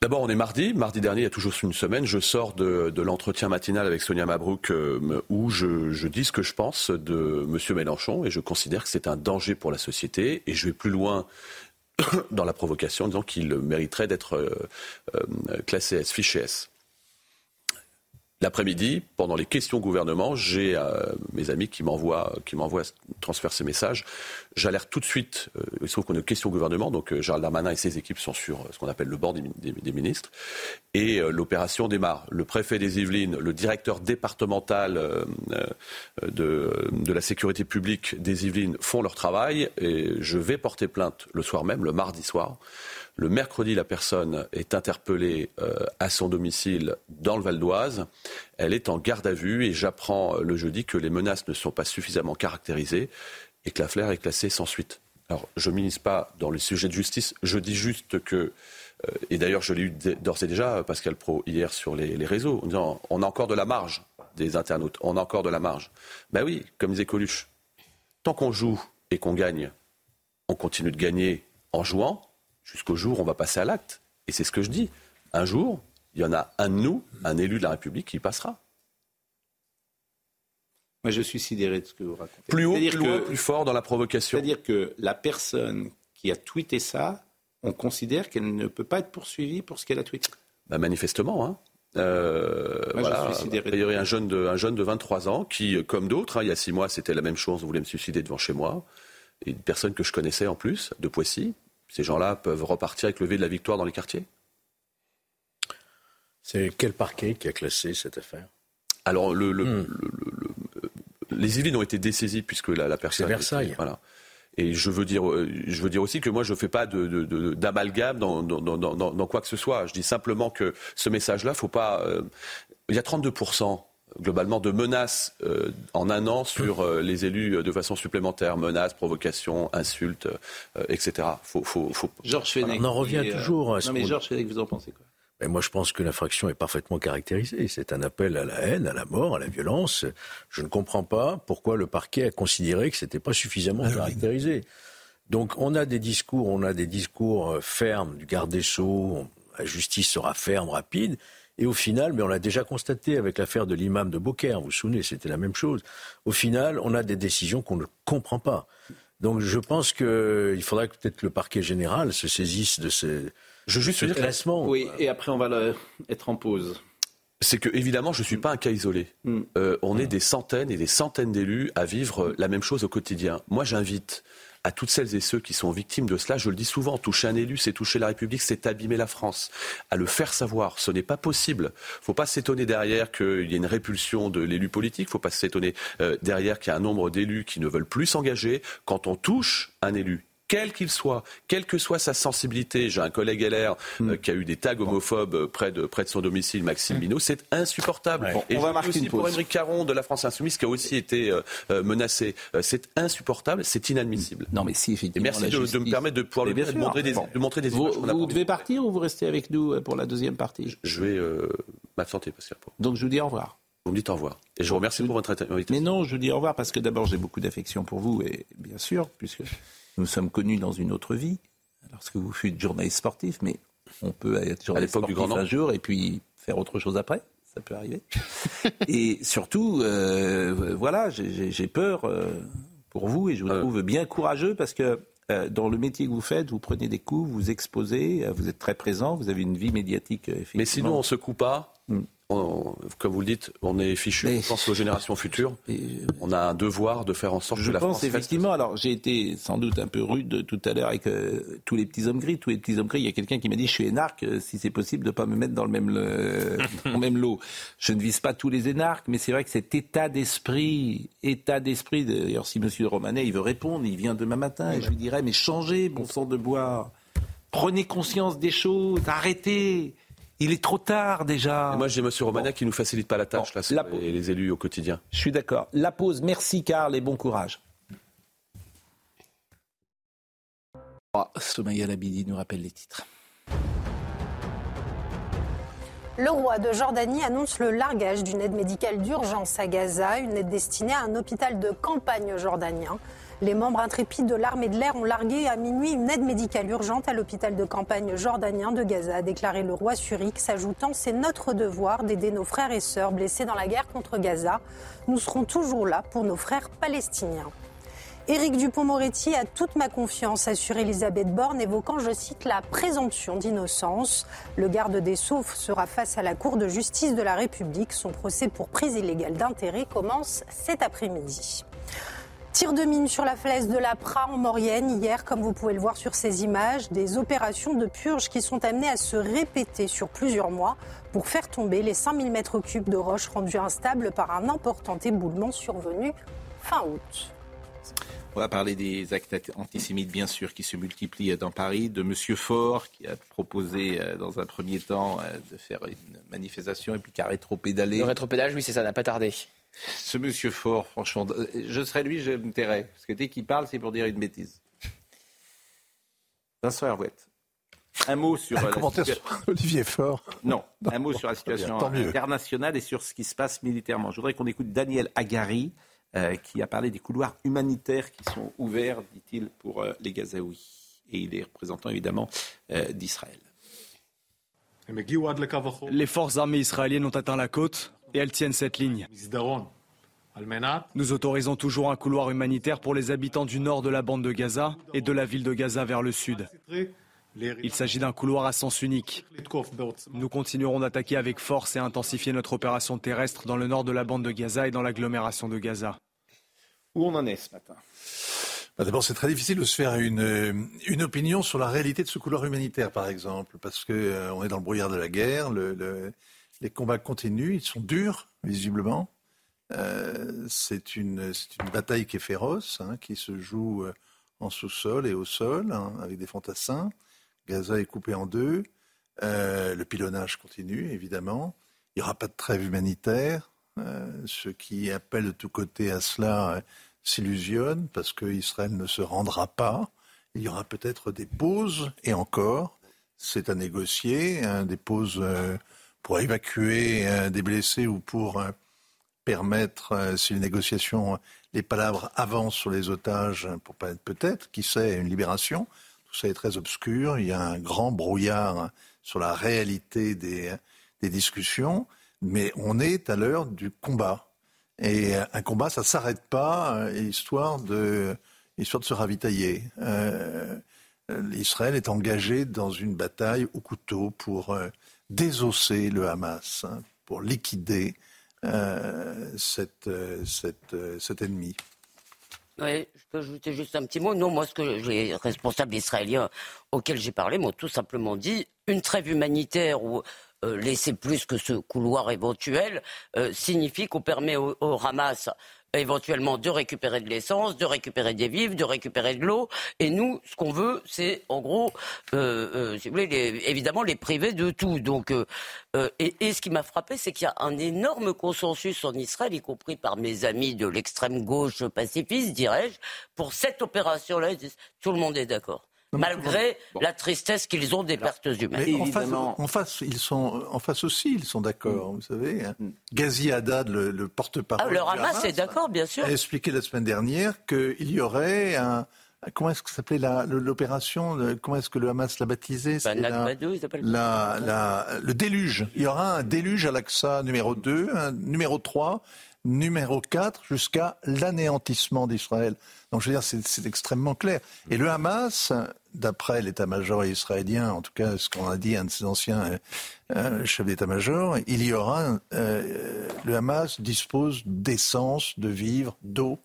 D'abord, on est mardi. Mardi dernier, il y a toujours une semaine, je sors de, l'entretien matinal avec Sonia Mabrouk où je, dis ce que je pense de M. Mélenchon et je considère que c'est un danger pour la société. Et je vais plus loin dans la provocation, disant qu'il mériterait d'être euh, euh, classé S, fiché S. L'après-midi, pendant les questions gouvernement, j'ai euh, mes amis qui m'envoient, qui m'envoient transfèrent ces messages. J'alerte tout de suite. Euh, il se trouve qu'on est question gouvernement, donc euh, Gérald Darmanin et ses équipes sont sur ce qu'on appelle le bord des, ministres, et l'opération démarre. Le préfet des Yvelines, le directeur départemental de, de, la sécurité publique des Yvelines font leur travail, et je vais porter plainte le soir même, le mardi soir. Le mercredi, la personne est interpellée euh, à son domicile dans le Val d'Oise. Elle est en garde à vue et j'apprends euh, le jeudi que les menaces ne sont pas suffisamment caractérisées et que l'affaire est classée sans suite. Alors, je ne pas dans les sujets de justice. Je dis juste que, euh, et d'ailleurs, je l'ai eu d'ores et déjà, Pascal Pro, hier sur les, réseaux, en disant on a encore de la marge des internautes, on a encore de la marge. Ben oui, comme disait Coluche, tant qu'on joue et qu'on gagne, on continue de gagner en jouant jusqu'au jour où on va passer à l'acte. Et c'est ce que je dis. Un jour, il y en a un de nous, un élu de la République, qui passera. Moi, je suis sidéré de ce que vous racontez. Plus haut, plus, plus fort dans la provocation. C'est-à-dire que la personne qui a tweeté ça, on considère qu'elle ne peut pas être poursuivie pour ce qu'elle a tweeté. Bah, manifestement, hein. Euh, voilà. Il y aurait un jeune, de, un jeune de 23 ans qui, comme d'autres, hein, il y a six mois, c'était la même chose, on voulait me suicider devant chez moi. Et une personne que je connaissais en plus, de Poissy. Ces gens-là peuvent repartir avec le V de la victoire dans les quartiers. C'est quel parquet qui a classé cette affaire? Alors, le, hmm. Les Yvelines ont été dessaisies puisque la, personne. C'est Versailles. voilà. Et je veux dire, euh, je veux dire aussi que moi, je ne fais pas d'amalgame de, dans, dans, dans, dans, quoi que ce soit. Je dis simplement que ce message-là, faut pas. Euh, il y a 32% globalement de menaces euh, en un an sur les élus de façon supplémentaire. Menaces, provocations, insultes, etc. Faut, faut, faut... Georges Fenech. On en revient toujours à ce Non mais Georges Fenech, vous en pensez quoi? Mais moi, je pense que l'infraction est parfaitement caractérisée. C'est un appel à la haine, à la mort, à la violence. Je ne comprends pas pourquoi le parquet a considéré que ce n'était pas suffisamment ah caractérisé. Donc, on a des discours, on a des discours euh, fermes du garde des Sceaux. La justice sera ferme, rapide. Et au final, mais on l'a déjà constaté avec l'affaire de l'imam de Beaucaire, vous vous souvenez, c'était la même chose. Au final, on a des décisions qu'on ne comprend pas. Donc je pense qu'il faudrait que peut-être le parquet général se saisisse de ces, je juste dire classement. Oui, et après on va être en pause. C'est que évidemment, je ne suis pas un cas isolé. Mm. Euh, on est des centaines et des centaines d'élus à vivre la même chose au quotidien. Moi, j'invite à toutes celles et ceux qui sont victimes de cela, je le dis souvent, toucher un élu, c'est toucher la République, c'est abîmer la France. À le faire savoir, ce n'est pas possible. Il ne faut pas s'étonner derrière qu'il y ait une répulsion de l'élu politique, il ne faut pas s'étonner euh, derrière qu'il y a un nombre d'élus qui ne veulent plus s'engager. Quand on touche un élu, quel qu'il soit, quelle que soit sa sensibilité. J'ai un collègue LR euh, hmm. qui a eu des tags homophobes euh, près de, près de son domicile, Maxime. Minot. C'est insupportable. et on va marquer aussi une pause. pour Émeric Caron de la France Insoumise qui a aussi été euh, menacé. c'est insupportable, c'est inadmissible. Non, mais si, effectivement. Et merci de, me permettre de pouvoir le de montrer des, de montrer des Vous, vous devez partir ou vous restez avec nous pour la deuxième partie? Je vais m'absenter, Pascal. Donc je vous dis au revoir. Vous me dites au revoir. Et je vous remercie pour votre invitation. Mais non, je vous dis au revoir parce que d'abord j'ai beaucoup d'affection pour vous et bien sûr, puisque nous sommes connus dans une autre vie, lorsque vous fûtes journaliste sportif, mais on peut être journaliste sportif du un jour et puis faire autre chose après. Ça peut arriver. et surtout, euh, voilà, j'ai peur euh, pour vous et je vous euh. trouve bien courageux parce que dans le métier que vous faites, vous prenez des coups, vous exposez, vous êtes très présent, vous avez une vie médiatique. Mais sinon, on se coupe pas. Comme vous le dites, on est fichu. on pense aux générations futures. on a un devoir de faire en sorte que la France. Je pense effectivement. Alors j'ai été sans doute un peu rude tout à l'heure avec euh, tous les petits hommes gris. Tous les petits hommes gris. Il y a quelqu'un qui m'a dit je suis énarque. Euh, si c'est possible de pas me mettre dans le même le, même lot. Je ne vise pas tous les énarques, mais c'est vrai que cet état d'esprit, état d'esprit. D'ailleurs, si Monsieur Romanet il veut répondre, il vient demain matin et je lui dirais mais changez, bon sang de bois. Prenez conscience des choses, arrêtez. Il est trop tard déjà. moi, j'ai M. Romana qui qui nous facilite pas la tâche, là, les, élus au quotidien. Je suis d'accord. La pause. Merci, Karl, et bon courage. Oh, Somaya Labidi nous rappelle les titres. Le roi de Jordanie annonce le largage d'une aide médicale d'urgence à Gaza, une aide destinée à un hôpital de campagne jordanien. Les membres intrépides de l'armée de l'air ont largué à minuit une aide médicale urgente à l'hôpital de campagne jordanien de Gaza, a déclaré le roi Surik, s'ajoutant C'est notre devoir d'aider nos frères et sœurs blessés dans la guerre contre Gaza. Nous serons toujours là pour nos frères palestiniens. Éric Dupont-Moretti a toute ma confiance, assure Elisabeth Borne, évoquant, je cite, la présomption d'innocence. Le garde des Sceaux sera face à la Cour de justice de la République. Son procès pour prise illégale d'intérêt commence cet après-midi. Tir de mine sur la falaise de la Pra en Maurienne hier, comme vous pouvez le voir sur ces images, des opérations de purge qui sont amenées à se répéter sur plusieurs mois pour faire tomber les 5000 mètres cubes de roches rendues instables par un important éboulement survenu fin août. On va parler des actes antisémites, bien sûr, qui se multiplient dans Paris, de M. Faure, qui a proposé euh, dans un premier temps euh, de faire une manifestation et puis qui a rétropédalé. Le rétropédage, oui, c'est ça, n'a pas tardé. Ce monsieur fort, franchement, je serais lui, je me tairais. Parce que dès qu'il parle, c'est pour dire une bêtise. Vincent Hervouette. Un mot sur Un la commentaire situa- sur Olivier Faure. Non, un mot sur la situation internationale et sur ce qui se passe militairement. Je voudrais qu'on écoute Daniel Agari, euh, qui a parlé des couloirs humanitaires qui sont ouverts, dit-il, pour euh, les Gazaouis. Et il est représentant évidemment euh, d'Israël. Les forces armées israéliennes ont atteint la côte et elles tiennent cette ligne. Nous autorisons toujours un couloir humanitaire pour les habitants du nord de la bande de Gaza et de la ville de Gaza vers le sud. Il s'agit d'un couloir à sens unique. Nous continuerons d'attaquer avec force et intensifier notre opération terrestre dans le nord de la bande de Gaza et dans l'agglomération de Gaza. Où on en est ce matin? Bah, D'abord, c'est très difficile de se faire une, euh, une opinion sur la réalité de ce couloir humanitaire, par exemple, parce que euh, on est dans le brouillard de la guerre, le- le- les combats continuent, ils sont durs, visiblement. Euh, c'est une, bataille qui est féroce, hein, qui se joue euh, en sous-sol et au sol, hein, avec des fantassins. Gaza est coupé en deux. Euh, le pilonnage continue, évidemment. Il n'y aura pas de trêve humanitaire. Ceux qui appellent de tous côtés à cela s'illusionnent parce qu'Israël ne se rendra pas. Il y aura peut-être des pauses, et encore, c'est à négocier, hein, des pauses pour évacuer euh, des blessés ou pour euh, permettre, euh, si les négociations, les palabres avancent sur les otages, pour peut-être, qui sait, une libération. Tout ça est très obscur. Il y a un grand brouillard sur la réalité des, discussions, mais on est à l'heure du combat. Et un combat, ça ne s'arrête pas, histoire de, histoire de se ravitailler. Euh, euh, Israël est engagé dans une bataille au couteau pour désosser le Hamas, hein, pour liquider euh, euh, euh, cet ennemi. Oui, je peux ajouter juste un petit mot. Non, moi, ce que les responsables israéliens auxquels j'ai parlé m'ont tout simplement dit une trêve humanitaire ou laisser plus que ce couloir éventuel signifie qu'on permet au Hamas éventuellement de récupérer de l'essence, de récupérer des vivres, de récupérer de l'eau. Et nous, ce qu'on veut, c'est en gros, euh, euh, si vous voulez, les- évidemment, les priver de tout. Donc, euh, et, et ce qui m'a frappé, c'est qu'il y a un énorme consensus en Israël, y compris par mes amis de l'extrême gauche pacifiste, dirais-je, pour cette opération-là. Tout le monde est d'accord. Malgré la tristesse qu'ils ont des pertes humaines. Mais en face, en face, ils sont, en face aussi, ils sont d'accord, vous savez. hein. Ghazi Haddad, le, le porte-parole. Ah, le Hamas est d'accord, bien sûr. a expliqué la semaine dernière qu'il y aurait un. Comment est-ce que ça s'appelait la- l'opération Comment est-ce que le Hamas l'a baptisé C'est la- Nakba 2, ils appellent ça. la- la- Le déluge. Il y aura un déluge à l'Aqsa numéro 2, un numéro 3, numéro 4, jusqu'à l'anéantissement d'Israël. Donc je veux dire, c'est extrêmement clair. Et le Hamas, d'après l'état-major israélien, en tout cas ce qu'on a dit un de ses anciens euh, euh, chefs d'état-major, il y aura, euh, le Hamas dispose d'essence, de vivres, d'eau.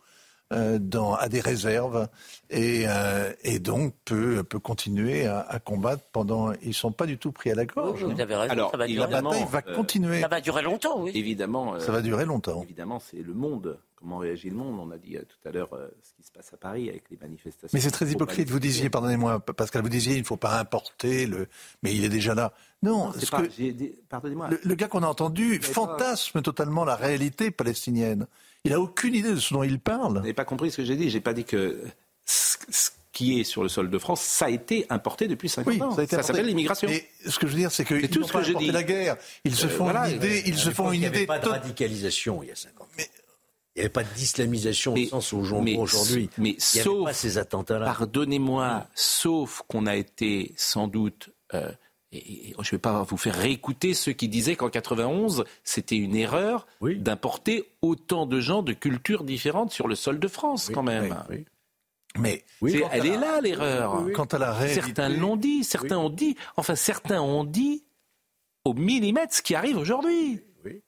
euh, dans, à des réserves et, euh, et donc peut, peut continuer à, à combattre pendant. Ils ne sont pas du tout pris à la gorge. Vous avez raison, Alors, ça va durer. la bataille va euh, continuer. Ça va durer longtemps, oui. Évidemment. Ça va durer longtemps. Évidemment, c'est le monde. Comment réagit le monde On a dit euh, tout à l'heure euh, ce qui se passe à Paris avec les manifestations. Mais c'est très hypocrite. Vous disiez, pardonnez-moi, Pascal, vous disiez, il ne faut pas importer le. Mais il est déjà là. Non, c'est ce pas- que- Pardonnez-moi. le, le gars qu'on a entendu pas- fantasme totalement la réalité palestinienne. Il n'a aucune idée de ce dont il parle. Vous n'avez pas compris ce que j'ai dit. J'ai pas dit que ce qui est sur le sol de France, ça a été importé depuis 50 Oui, ans. ça a été importé. s'appelle l'immigration. Mais ce que je veux dire, c'est qu'ils tout ce pas que je dis. la guerre. Ils se Euh, font voilà. une idée. Ils se font une Il n'y avait idée. pas de radicalisation il y a 50 ans. Il n'y avait pas d'islamisation au sens où on mais, voit aujourd'hui. mais il n'y avait sauf, pas ces attentats-là. pardonnez-moi, sauf qu'on a été sans doute, euh, et, et je ne vais pas vous faire réécouter ceux qui disaient qu'en 91, c'était une erreur d'importer autant de gens de cultures différentes sur le sol de France, quand même. Mais C'est- quant à elle la- est là l'erreur. Quant à la réalité. Certains l'ont dit, certains ont dit, enfin certains ont dit au millimètre ce qui arrive aujourd'hui.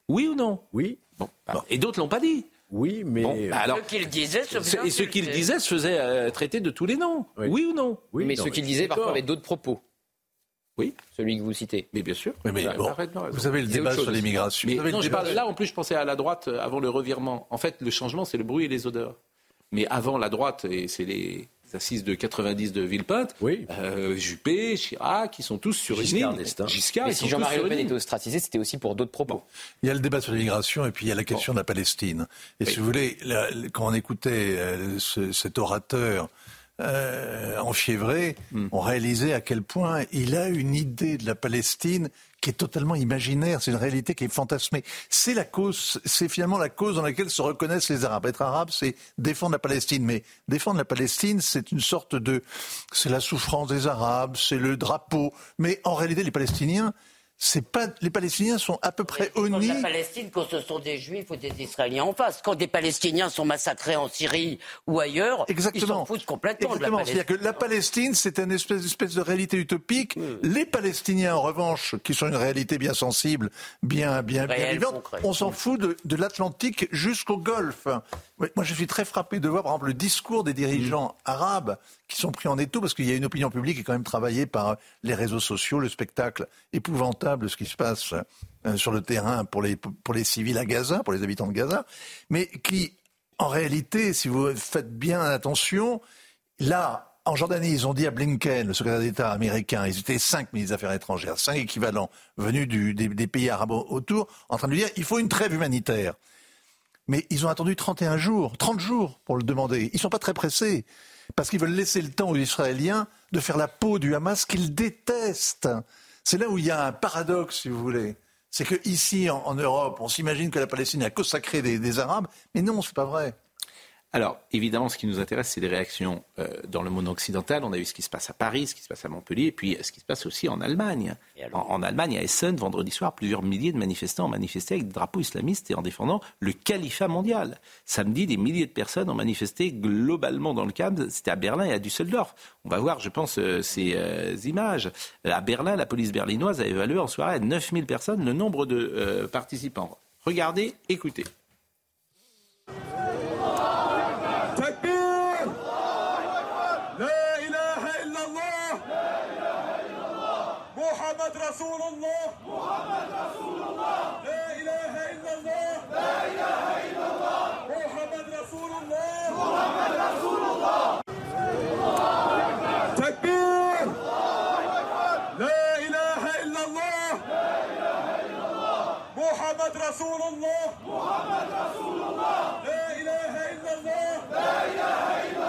Oui. ou non? Oui. Bon, Et d'autres l'ont pas dit. Oui, mais Bon, bah alors, Ceux qui le disaient se ce- et ceux qui le insulter. disaient se faisaient euh, traiter de tous les noms. Oui, ou non mais ceux qui le disaient parfois avaient d'autres propos. Oui. Celui que vous citez. Mais bien sûr. Oui, mais Vous avez bon, vous avez le Disait débat sur l'immigration. Mais non, je parle, là, en plus, je pensais à la droite euh, avant le revirement. En fait, le changement, c'est le bruit et les odeurs. Mais avant la droite, et c'est les assises de 90 de Villepinte, euh, Juppé, Chirac, ils sont tous sur Giscard une ligne. d'Estaing. Giscard, Mais si Jean-Marie Le Pen était ostracisé, c'était aussi pour d'autres propos. Il y a le débat sur l'immigration et puis il y a la question de la Palestine. Et si vous voulez, la- quand on écoutait euh, ce- cet orateur euh, enfiévrés ont réalisé à quel point il a une idée de la Palestine qui est totalement imaginaire. C'est une réalité qui est fantasmée. C'est la cause, c'est finalement la cause dans laquelle se reconnaissent les Arabes. Être arabe, c'est défendre la Palestine. Mais défendre la Palestine, c'est une sorte de, c'est la souffrance des Arabes, c'est le drapeau. Mais en réalité, les Palestiniens, pas les Palestiniens sont à peu près honnis. La Palestine, quand ce sont des Juifs ou des Israéliens en face, quand des Palestiniens sont massacrés en Syrie ou ailleurs, Exactement. ils s'en foutent complètement Exactement. de la Palestine. C'est-à-dire que la Palestine, c'est une espèce, espèce de réalité utopique. Les Palestiniens, en revanche, qui sont une réalité bien sensible, bien, bien, bien vivante, on s'en fout de, de l'Atlantique jusqu'au Golfe. Moi, je suis très frappé de voir, par exemple, le discours des dirigeants arabes qui sont pris en étau parce qu'il y a une opinion publique qui est quand même travaillée par les réseaux sociaux, le spectacle épouvantable, ce qui se passe euh, sur le terrain pour les, civils à Gaza, pour les habitants de Gaza, mais qui, en réalité, si vous faites bien attention, là, en Jordanie, ils ont dit à Blinken, le secrétaire d'État américain, ils étaient cinq ministres des Affaires étrangères, cinq équivalents venus des pays arabes autour, en train de lui dire il faut une trêve humanitaire. Mais ils ont attendu 31 jours, 30 jours pour le demander. Ils ne sont pas très pressés, parce qu'ils veulent laisser le temps aux Israéliens de faire la peau du Hamas qu'ils détestent. C'est là où il y a un paradoxe, si vous voulez. C'est qu'ici, en, en Europe, on s'imagine que la Palestine a consacré des, des Arabes, mais non, c'est pas vrai. Alors, évidemment, ce qui nous intéresse, c'est les réactions euh, dans le monde occidental. On a vu ce qui se passe à Paris, ce qui se passe à Montpellier, et puis euh, ce qui se passe aussi en Allemagne. En, en Allemagne, à Essen, vendredi soir, plusieurs milliers de manifestants ont manifesté avec des drapeaux islamistes et en défendant le califat mondial. Samedi, des milliers de personnes ont manifesté globalement dans le cadre. C'était à Berlin et à Düsseldorf. On va voir, je pense, euh, ces euh, images. À Berlin, la police berlinoise a évalué en soirée à 9000 personnes le nombre de participants. Regardez, écoutez. رسول الله. محمد رسول الله. لا إله إلا الله. لا إله إلا الله. محمد رسول الله. محمد رسول الله. تكبير. لا إله إلا الله. محمد رسول الله. محمد رسول الله. لا إله إلا الله. لا إله إلا الله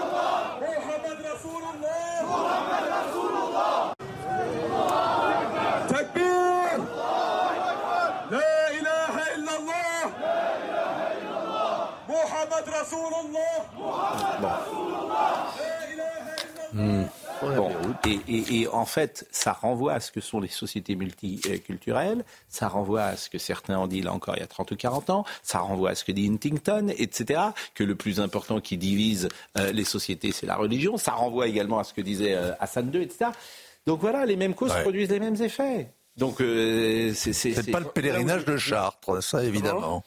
Bon. Bon. Et, et, en fait, ça renvoie à ce que sont les sociétés multiculturelles, ça renvoie à ce que certains ont dit là encore il y a 30 ou 40 ans, ça renvoie à ce que dit Huntington, etc., que le plus important qui divise euh, les sociétés, c'est la religion, ça renvoie également à ce que disait euh, Hassan II, etc. Donc voilà, les mêmes causes produisent les mêmes effets. Donc, euh, c'est pas le pèlerinage de Chartres, ça évidemment.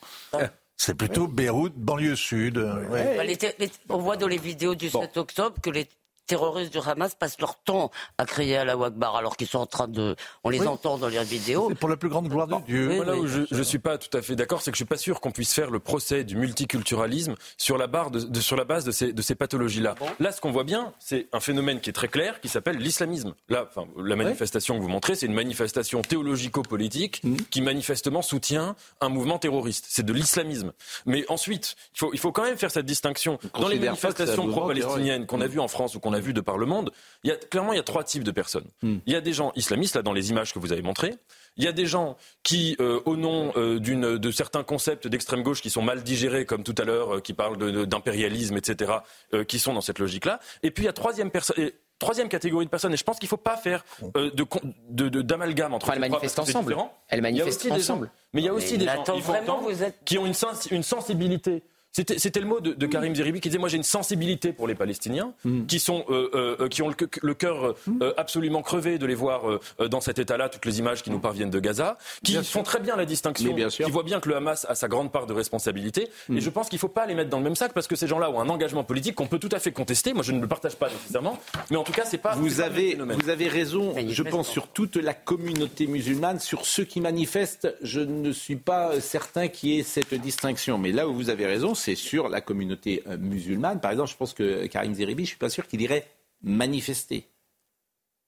C'est plutôt Beyrouth, banlieue sud. ouais. Bah, les ter- les- on voit dans les vidéos du 7 octobre que les terroristes du Hamas passent leur temps à crier à la Wakbar alors qu'ils sont en train de... On les Oui. entend dans les vidéos. C'est pour la plus grande gloire de Dieu. Oui, Voilà oui. où je ne suis pas tout à fait d'accord, c'est que je suis pas sûr qu'on puisse faire le procès du multiculturalisme sur la, barre de, de- sur la base de ces, de ces pathologies-là. Là, ce qu'on voit bien, c'est un phénomène qui est très clair, qui s'appelle l'islamisme. Là, enfin, la manifestation que vous montrez, c'est une manifestation théologico-politique qui manifestement soutient un mouvement terroriste. C'est de l'islamisme. Mais ensuite, il faut, il faut quand même faire cette distinction. Dans les manifestations pro-palestiniennes qu'on a vues en France ou qu'on a vues de par le monde, il y a, clairement, il y a trois types de personnes. Il y a des gens islamistes, là, dans les images que vous avez montrées. Il y a des gens qui, euh, au nom euh, d'une, de certains concepts d'extrême gauche qui sont mal digérés, comme tout à l'heure, euh, qui parlent de- de- d'impérialisme, etc., euh, qui sont dans cette logique-là. Et puis il y a troisième personne. Troisième catégorie de personnes, et je pense qu'il ne faut pas faire euh, de, con- de- de- d'amalgame entre Enfin, elles ces trois, manifestent ensemble. Elles Il y a manifestent aussi des gens- ensemble. mais il y a aussi Mais des gens, vraiment, vous êtes- qui ont une, sens- une sensibilité. C'était, c'était le mot de, de Karim Zeribi qui disait moi j'ai une sensibilité pour les Palestiniens qui sont euh, euh, qui ont le, le cœur euh, absolument crevé de les voir euh, euh, dans cet état-là toutes les images qui nous parviennent de Gaza qui font très bien la distinction bien sûr. qui voient bien que le Hamas a sa grande part de responsabilité et je pense qu'il faut pas les mettre dans le même sac parce que ces gens-là ont un engagement politique qu'on peut tout à fait contester moi je ne le partage pas nécessairement mais en tout cas c'est pas Vous pas avez, phénomène. vous avez raison, je pense, sur toute la communauté musulmane. Sur ceux qui manifestent, je ne suis pas certain qu'il y ait cette distinction. Mais là où vous avez raison, c'est sur la communauté euh, musulmane. Par exemple, je pense que Karim Zeribi, je suis pas sûr qu'il irait manifester.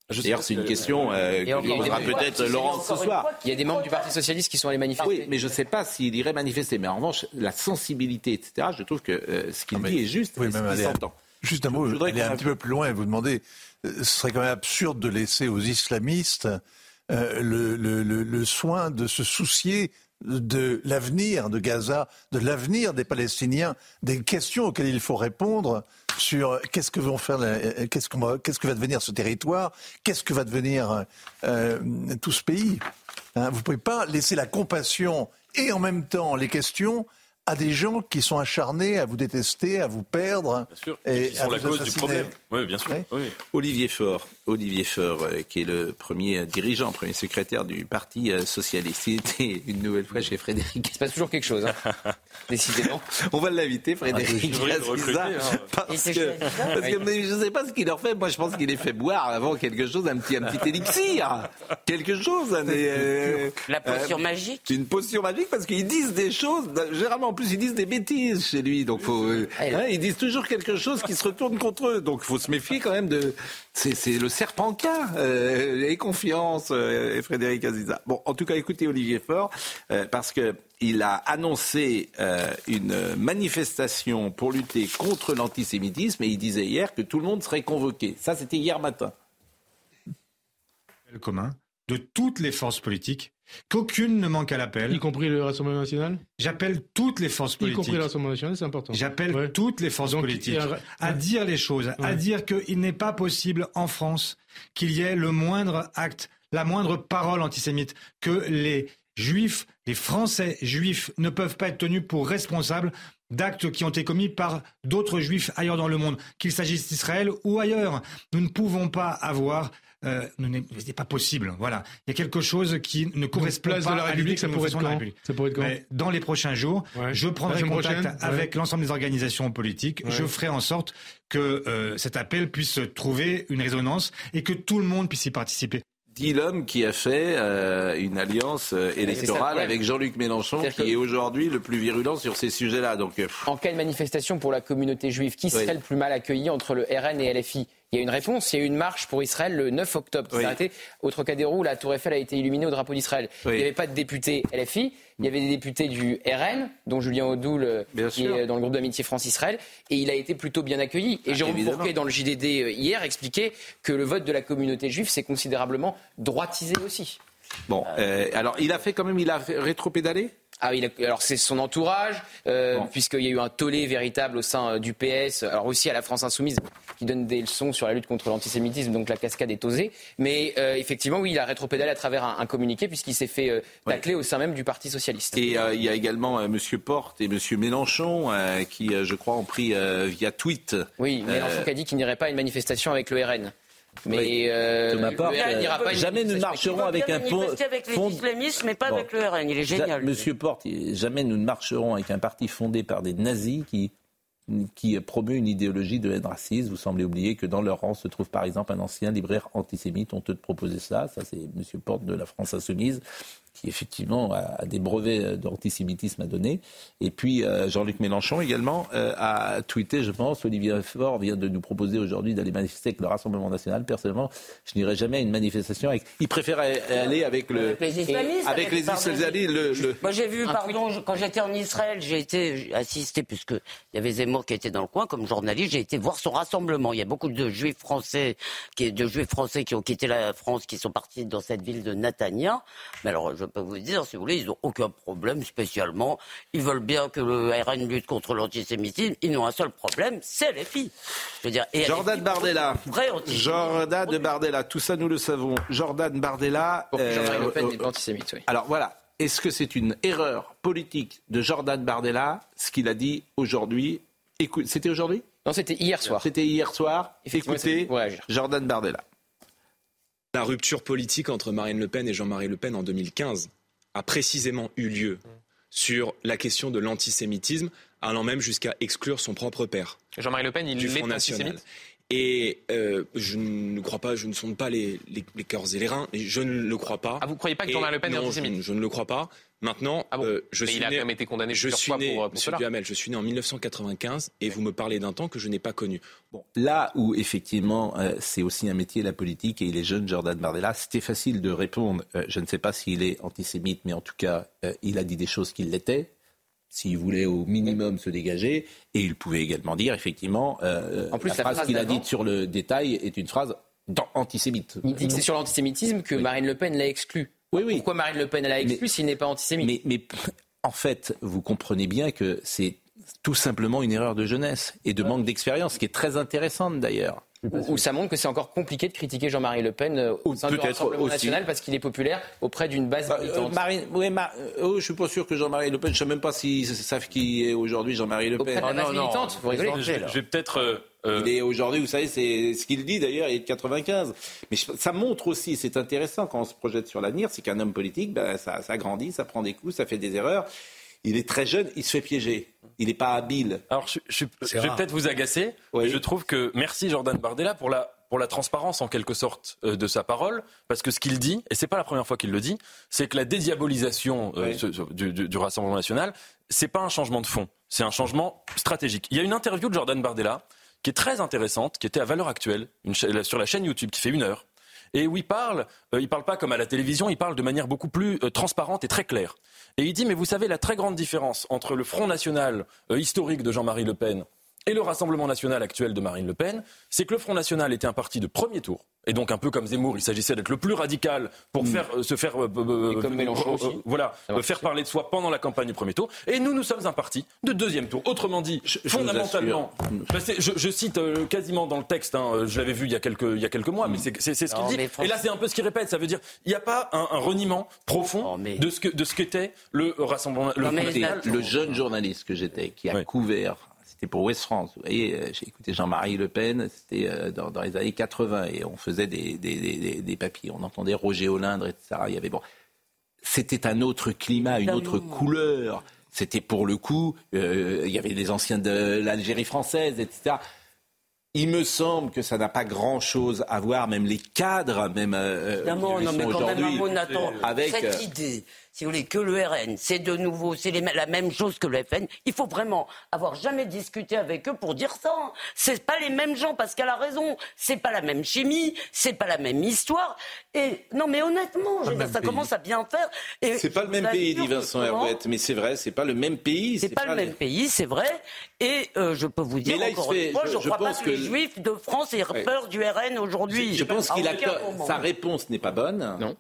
Je D'ailleurs, c'est ce une que- question euh, Et que posera peut-être Laurent ce soir. Il y a des membres du Parti Socialiste qui sont allés manifester. Oui, mais je ne sais pas s'il irait manifester. Mais en revanche, la sensibilité, etc., je trouve que euh, ce qu'il dit est juste oui, et ce s'entend. Juste un mot, je voudrais aller un petit peu plus loin et vous demander, euh, ce serait quand même absurde de laisser aux islamistes euh, le, le, le, le, soin de se soucier de l'avenir de Gaza, de l'avenir des Palestiniens, des questions auxquelles il faut répondre sur qu'est-ce que vont faire, qu'est-ce que, va devenir ce territoire, qu'est-ce que va devenir euh, tout ce pays. Hein, vous ne pouvez pas laisser la compassion et en même temps les questions à des gens qui sont acharnés à vous détester, à vous perdre. Bien sûr. Et, qui sont la cause du problème. Oui, bien sûr. Oui. Olivier Faure, Olivier Faure, euh, qui est le premier dirigeant, premier secrétaire du Parti euh, socialiste. Il était une nouvelle fois chez Frédéric. Il se passe toujours quelque chose, hein. décidément. On va l'inviter, Frédéric ah, parce, que, parce que je ne sais pas ce qu'il leur fait. Moi, je pense qu'il les fait boire avant quelque chose, un petit, un petit élixir. quelque chose. euh, La potion euh, magique. Une potion magique parce qu'ils disent des choses, généralement en plus, ils disent des bêtises chez lui. Donc, faut, euh, ah, hein, ils disent toujours quelque chose qui se retourne contre eux. Donc, il faut se méfier quand même de. C'est le serpent cas. Euh, et confiance, euh, Frédéric Aziza. Bon, en tout cas, écoutez Olivier Faure, euh, parce que il a annoncé euh, une manifestation pour lutter contre l'antisémitisme et il disait hier que tout le monde serait convoqué. Ça, c'était hier matin. Le commun de toutes les forces politiques qu'aucune ne manque à l'appel. Y compris le Rassemblement national? J'appelle toutes les forces politiques. Y compris le Rassemblement national, c'est important. J'appelle toutes les forces politiques à dire les choses, à dire qu'il n'est pas possible en France qu'il y ait le moindre acte, la moindre parole antisémite, que les juifs, les Français juifs ne peuvent pas être tenus pour responsables d'actes qui ont été commis par d'autres juifs ailleurs dans le monde, qu'il s'agisse d'Israël ou ailleurs. Nous ne pouvons pas avoir euh, ce n'est pas possible. Voilà, il y a quelque chose qui ne correspond pas de la République, à ça pourrait, être République. ça pourrait être quand? Mais dans les prochains jours, je prendrai contact avec l'ensemble des organisations politiques. Je ferai en sorte que euh, cet appel puisse trouver une résonance et que tout le monde puisse y participer dit l'homme qui a fait euh, une alliance euh, électorale avec Jean-Luc Mélenchon, qui est aujourd'hui le plus virulent sur ces sujets-là. Donc, en cas de manifestation pour la communauté juive, qui serait le plus mal accueilli entre le RN et LFI il y a une réponse. Il y a eu une marche pour Israël le 9 octobre qui s'est arrêtée au Trocadéro où la Tour Eiffel a été illuminée au drapeau d'Israël. Il n'y avait pas de députés LFI, il y avait des députés du RN, dont Julien Audoul, euh, qui est dans le groupe d'amitié France-Israël, et il a été plutôt bien accueilli. Et ah, Jérôme Bourquet, dans le JDD euh, hier, expliquait que le vote de la communauté juive s'est considérablement droitisé aussi. Bon, euh, alors il a fait quand même, il a rétro-pédalé ah oui, alors c'est son entourage, euh, puisqu'il y a eu un tollé véritable au sein euh, du PS, alors aussi à la France Insoumise, qui donne des leçons sur la lutte contre l'antisémitisme, donc la cascade est osée. Mais euh, effectivement, oui, il a rétropédalé à travers un, communiqué, puisqu'il s'est fait tacler au sein même du Parti Socialiste. Et il y a également M. Porte et M. Mélenchon, qui, je crois, ont pris via tweet. Oui, Mélenchon qui a dit qu'il n'irait pas à une manifestation avec le RN. Mais euh, de ma part, euh, jamais nous ne marcherons avec un pont. avec les islamistes, mais pas avec le RN. Il est génial. Monsieur Porte, jamais nous ne marcherons avec un parti fondé par des nazis qui qui promeut une idéologie de haine raciste. Vous semblez oublier que dans leur rang se trouve par exemple un ancien libraire antisémite. On te proposait ça. Ça, c'est Monsieur Porte de la France Insoumise qui effectivement a, des brevets d'antisémitisme à donner. Et puis euh, Jean-Luc Mélenchon également euh, a tweeté, je pense, Olivier Faure vient de nous proposer aujourd'hui d'aller manifester avec le Rassemblement national. Personnellement, je n'irai jamais à une manifestation avec. Il préfère aller avec le. Avec les islamistes. Avec, les islamistes. Moi j'ai vu, pardon, quand j'étais en Israël, j'ai été assisté, puisque il y avait Zemmour qui était dans le coin comme journaliste, j'ai été voir son rassemblement. Il y a beaucoup de juifs français, qui, de juifs français qui ont quitté la France, qui sont partis dans cette ville de Natania. Mais alors, je peux vous dire, si vous voulez, ils n'ont aucun problème spécialement. Ils veulent bien que le RN lutte contre l'antisémitisme. Ils n'ont un seul problème, c'est les filles. Je veux dire, et Jordan Bardella. Jordan de Bardella, tout ça nous le savons. Jordan Bardella. Euh, euh, antisémite, oui. Alors voilà, est-ce que c'est une erreur politique de Jordan Bardella, ce qu'il a dit aujourd'hui? C'était aujourd'hui? Non, c'était hier soir. C'était hier soir. Écoutez, Jordan Bardella. La rupture politique entre Marine Le Pen et Jean-Marie Le Pen en 2015 a précisément eu lieu sur la question de l'antisémitisme, allant même jusqu'à exclure son propre père. Jean-Marie Le Pen, il est antisémite? Et euh, je ne crois pas, je ne sonde pas les, les, cœurs et les reins, je ne le crois pas. Ah, vous ne croyez pas que Jean-Marie Le Pen est antisémite? je, ne le crois pas. Maintenant, ah euh, je suis il a né, quand même été condamné je suis né, pour, Monsieur Duhamel, je suis né en 1995 et vous me parlez d'un temps que je n'ai pas connu. Bon, là où effectivement euh, c'est aussi un métier la politique et il est jeune Jordan Bardella, c'était facile de répondre. je ne sais pas s'il est antisémite, mais en tout cas il a dit des choses qui l'étaient. s'il voulait au minimum se dégager. Et il pouvait également dire, effectivement, euh, en plus, la, phrase, qu'il a dite sur le détail est une phrase antisémite. Il dit que c'est sur l'antisémitisme que Marine Le Pen l'a exclu. Oui, oui. Pourquoi Marine Le Pen l'a exclu s'il n'est pas antisémite mais, en fait, vous comprenez bien que c'est tout simplement une erreur de jeunesse et de manque d'expérience, qui est très intéressante d'ailleurs. Ou ça montre que c'est encore compliqué de critiquer Jean-Marie Le Pen euh, au sein du Rassemblement national parce qu'il est populaire auprès d'une base bah, militante. Euh, Marine, oui, euh, oh, je suis pas sûr que Jean-Marie Le Pen, je ne sais même pas s'ils savent qui est aujourd'hui Jean-Marie Le Pen. Auprès de la base militante, vous rigolez. Je, vais peut-être... Il est aujourd'hui, vous savez, c'est ce qu'il dit d'ailleurs, il est de 95. Mais ça montre aussi, c'est intéressant quand on se projette sur l'avenir, c'est qu'un homme politique, ben, ça, ça grandit, ça prend des coups, ça fait des erreurs. Il est très jeune, il se fait piéger. Il n'est pas habile. Alors, je, je, je vais peut-être vous agacer, mais je trouve que merci Jordan Bardella pour la pour la transparence en quelque sorte euh, de sa parole, parce que ce qu'il dit, et c'est pas la première fois qu'il le dit, c'est que la dédiabolisation euh, du, du, du, Rassemblement national, c'est pas un changement de fond, c'est un changement stratégique. Il y a une interview de Jordan Bardella qui est très intéressante, qui était à valeur actuelle, une, sur la chaîne YouTube, qui fait une heure, et où il parle, euh, il parle pas comme à la télévision, il parle de manière beaucoup plus euh, transparente et très claire. Et il dit, mais vous savez, la très grande différence entre le Front National euh, historique de Jean-Marie Le Pen et le Rassemblement national actuel de Marine Le Pen, c'est que le Front national était un parti de premier tour. Et donc un peu comme Zemmour, il s'agissait d'être le plus radical pour mm. faire, euh, se faire, euh, euh, comme Mélenchon aussi. voilà, faire parler de soi pendant la campagne du premier tour. Et nous, nous sommes un parti de deuxième tour. Autrement dit, fondamentalement, bah, je, cite quasiment dans le texte, hein, je l'avais vu il y a quelques, il y a quelques mois, mais mm. c'est ce qu'il dit. Et là, c'est un peu ce qu'il répète. Ça veut dire, il n'y a pas un, reniement profond de ce que de ce qu'était le Rassemblement. Le, le jeune journaliste que j'étais, qui a couvert c'était pour West France. Vous voyez, euh, j'ai écouté Jean-Marie Le Pen, c'était euh, dans, les années 80, et on faisait des, des, papiers. On entendait Roger Olindre, etc. Il y avait bon. C'était un autre climat, une autre couleur. C'était pour le coup, euh, il y avait des anciens de l'Algérie française, etc. Il me semble que ça n'a pas grand-chose à voir, même les cadres, même euh, non, mais quand même, avec cette idée si vous voulez, que le RN, c'est de nouveau, c'est la même chose que le FN. Il faut vraiment avoir jamais discuté avec eux pour dire ça. Hein. C'est pas les mêmes gens parce qu'elle a raison. C'est pas la même chimie, c'est pas la même histoire. Et non, mais honnêtement, ça commence à bien faire. C'est pas le même pays, dit Vincent Herouette, mais c'est vrai, c'est pas le même pays. C'est pas, pas, le même pays, c'est vrai. Et euh, je peux vous dire encore une fois, je, ne crois pas que, les Juifs de France aient peur du RN aujourd'hui. Je, pense qu'il a sa réponse n'est pas bonne. Non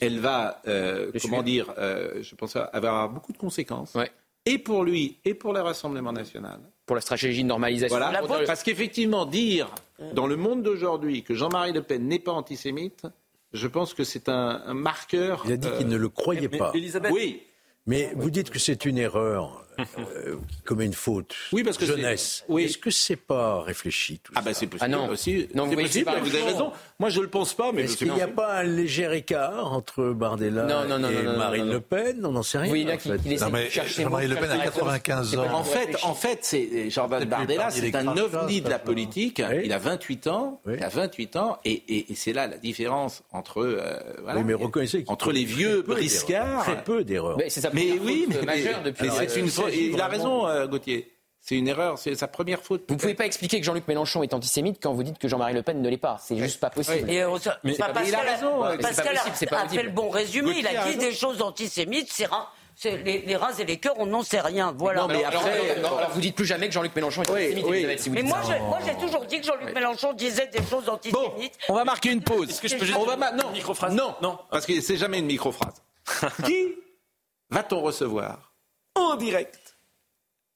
elle va, euh, comment dire, euh, je pense, avoir beaucoup de conséquences. Et pour lui, et pour le Rassemblement national. Pour la stratégie de normalisation. Voilà, parce qu'effectivement, dire dans le monde d'aujourd'hui que Jean-Marie Le Pen n'est pas antisémite, je pense que c'est un, marqueur. Il a dit qu'il ne le croyait pas. Elisabeth... Oui. Mais vous dites que c'est une erreur euh, comme une faute. Oui, parce que jeunesse. Oui. Est-ce que c'est pas réfléchi tout ah ben c'est possible ah non. aussi. Non, c'est possible. Vous avez raison. Moi, je le pense pas, mais est-ce qu'il n'y a pas un léger écart entre Bardella et Marine Le Pen? On n'en sait rien. Oui, là, en fait. Marine Le Pen a 95 ans. En fait, en fait, c'est Jordan Bardella, c'est un ovni de la politique. Il a 28 ans. Il a 28 ans, et, c'est là la différence entre euh, oui, mais reconnaissez entre les vieux briscards. Très peu d'erreurs. Mais oui, mais c'est une il a raison, euh, Gauthier. C'est une erreur, c'est sa première faute. Vous ne pouvez pas expliquer que Jean-Luc Mélenchon est antisémite quand vous dites que Jean-Marie Le Pen ne l'est pas. C'est juste pas possible. mais, il a raison. Pascal a, fait le bon résumé. il a dit des choses antisémites. C'est les, reins et les cœurs, on n'en sait rien. Voilà. mais après, alors, vous dites plus jamais que Jean-Luc Mélenchon est antisémite. Oui, mais moi, j'ai toujours dit que Jean-Luc Mélenchon disait des choses antisémites. on va marquer une pause. Que je peux on va non, microphrase. Non, non, parce que c'est jamais une microphrase. Qui va-t-on recevoir? En direct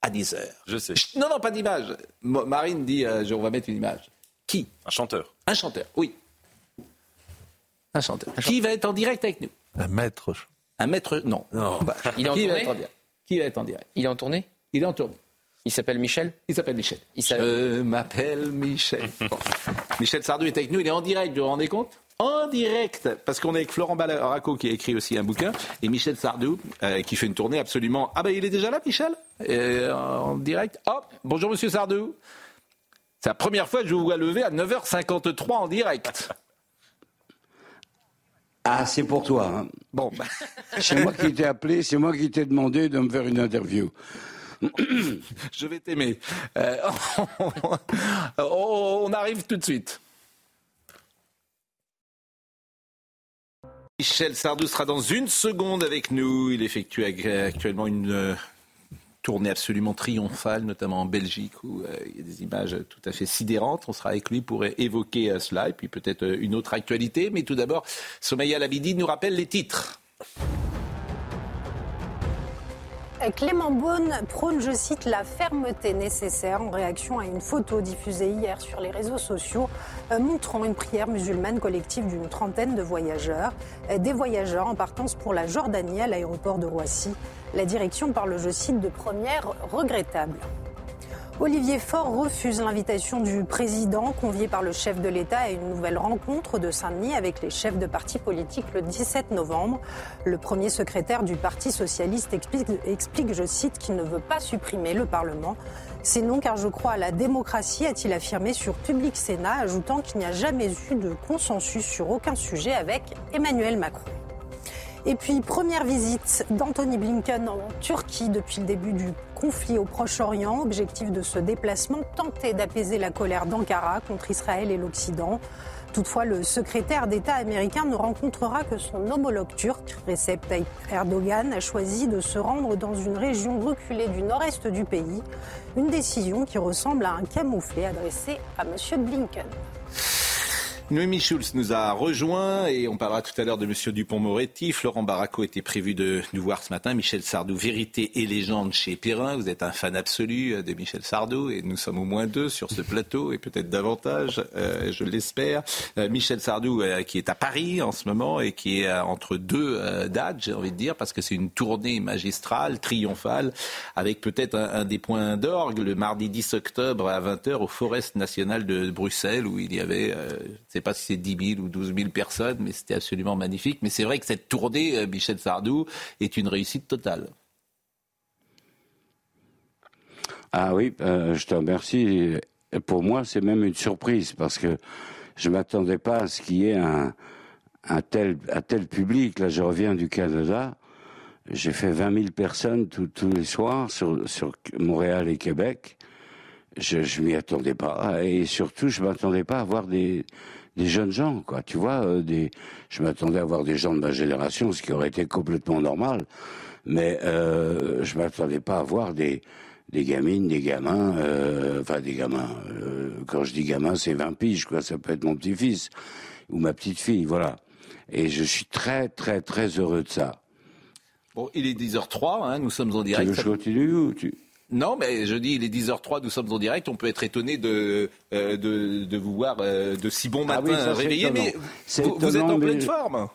à 10 heures. Je sais. Non, non, pas d'image. Marine dit, euh, on va mettre une image. Qui? Un chanteur. Un chanteur, oui. Un chanteur. Qui va être en direct avec nous? Un maître. Un maître, non. non. Bah, il est en qui tournée? va être en Qui va être en direct? Il est en tournée? Il est en tournée. Il s'appelle Michel? Il s'appelle Michel. Il Je m'appelle Michel. Michel Sardou est avec nous, il est en direct, vous vous rendez compte? En direct, parce qu'on est avec Florent Baraco qui a écrit aussi un bouquin, et Michel Sardou euh, qui fait une tournée absolument. Ah ben il est déjà là, Michel? Euh, En direct. Hop, bonjour Monsieur Sardou. C'est la première fois que je vous vois lever à 9h53 en direct. Ah, c'est pour toi. Hein. Bon. c'est moi qui t'ai appelé, c'est moi qui t'ai demandé de me faire une interview. je vais t'aimer. Euh, on arrive tout de suite. Michel Sardou sera dans une seconde avec nous. Il effectue actuellement une euh, tournée absolument triomphale, notamment en Belgique, où euh, il y a des images tout à fait sidérantes. On sera avec lui pour évoquer euh, cela et puis peut-être une autre actualité. Mais tout d'abord, Somaya Labidi nous rappelle les titres. Clément Beaune prône, je cite, la fermeté nécessaire en réaction à une photo diffusée hier sur les réseaux sociaux montrant une prière musulmane collective d'une trentaine de voyageurs. Des voyageurs en partance pour la Jordanie à l'aéroport de Roissy. La direction parle, je cite, de première regrettable. Olivier Faure refuse l'invitation du président convié par le chef de l'État à une nouvelle rencontre de Saint-Denis avec les chefs de partis politiques le 17 novembre. Le premier secrétaire du Parti socialiste explique, je cite, qu'il ne veut pas supprimer le Parlement. C'est non car je crois à la démocratie, a-t-il affirmé sur Public Sénat, ajoutant qu'il n'y a jamais eu de consensus sur aucun sujet avec Emmanuel Macron. Et puis, première visite d'Anthony Blinken en Turquie depuis le début du conflit au Proche-Orient. Objectif de ce déplacement, tenter d'apaiser la colère d'Ankara contre Israël et l'Occident. Toutefois, le secrétaire d'État américain ne rencontrera que son homologue turc. Recep Tayyip Erdogan a choisi de se rendre dans une région reculée du nord-est du pays. Une décision qui ressemble à un camouflet adressé à M. Blinken. Noémie Schulz nous a rejoint et on parlera tout à l'heure de M. Dupont-Moretti. Florent Barraco était prévu de nous voir ce matin. Michel Sardou, Vérité et légende chez Perrin. Vous êtes un fan absolu de Michel Sardou et nous sommes au moins deux sur ce plateau et peut-être davantage, euh, je l'espère. Euh, Michel Sardou euh, qui est à Paris en ce moment et qui est entre deux dates, j'ai envie de dire, parce que c'est une tournée magistrale, triomphale, avec peut-être un, des points d'orgue le mardi 10 octobre à 20h au Forest National de Bruxelles où il y avait sais pas si c'est 10 000 ou 12 000 personnes, mais c'était absolument magnifique. Mais c'est vrai que cette tournée, euh, Michel Sardou, est une réussite totale. Ah oui, euh, je te remercie. Pour moi, c'est même une surprise parce que je m'attendais pas à ce qu'il y ait un, tel, public. Là, je reviens du Canada. J'ai fait 20 000 personnes tous les soirs sur, Montréal et Québec. Je, je m'y attendais pas. Et surtout, je m'attendais pas à voir des, des jeunes gens, quoi. Tu vois, euh, des, je m'attendais à voir des gens de ma génération, ce qui aurait été complètement normal, mais euh, je m'attendais pas à voir des des gamines, des gamins, euh, enfin des gamins. Euh, quand je dis gamin, c'est 20 piges, quoi. Ça peut être mon petit-fils ou ma petite-fille, voilà. Et je suis très, très, très heureux de ça. Bon, il est 10h03, hein, nous sommes en direct. Tu veux que je continue ou tu... Non, mais je dis, il est 10h03, nous sommes en direct. On peut être étonné de, euh, de, vous voir euh, de si bon ah matin réveillé, mais vous, êtes en pleine forme.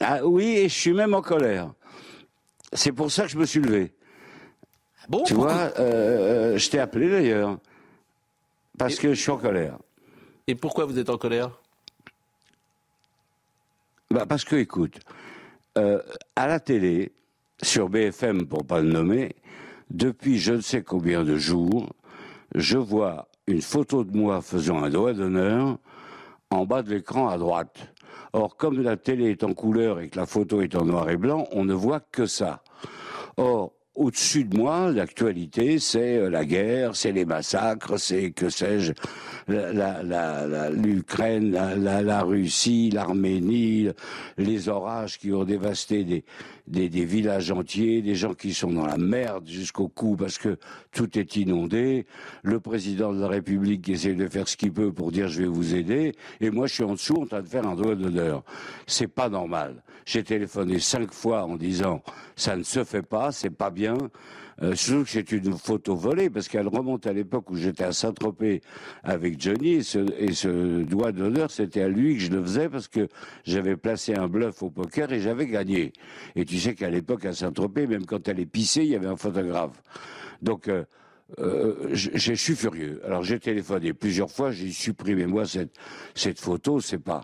Ah oui, et je suis même en colère. C'est pour ça que je me suis levé. Ah bon, tu vois, euh, je t'ai appelé d'ailleurs. Parce que je suis en colère. Et pourquoi vous êtes en colère? Bah Parce que, écoute, à la télé, sur BFM, pour pas le nommer, depuis je ne sais combien de jours, je vois une photo de moi faisant un doigt d'honneur en bas de l'écran à droite. Or, comme la télé est en couleur et que la photo est en noir et blanc, on ne voit que ça. Or, au-dessus de moi, l'actualité, c'est euh, la guerre, c'est les massacres, c'est que sais-je, l'Ukraine, la, Russie, l'Arménie, les orages qui ont dévasté des, villages entiers, des gens qui sont dans la merde jusqu'au cou parce que tout est inondé, le président de la République qui essaie de faire ce qu'il peut pour dire je vais vous aider, et moi je suis en dessous en train de faire un doigt d'honneur. C'est pas normal. J'ai téléphoné cinq fois en disant ça ne se fait pas, c'est pas bien. Euh, surtout que c'est une photo volée, parce qu'elle remonte à l'époque où j'étais à Saint-Tropez avec Johnny, et ce, et ce doigt d'honneur, c'était à lui que je le faisais, parce que j'avais placé un bluff au poker et j'avais gagné. Et tu sais qu'à l'époque, à Saint-Tropez, même quand elle est pissée, il y avait un photographe. Donc, euh, euh, je, suis furieux. Alors j'ai téléphoné plusieurs fois, j'ai supprimé moi cette cette photo, c'est pas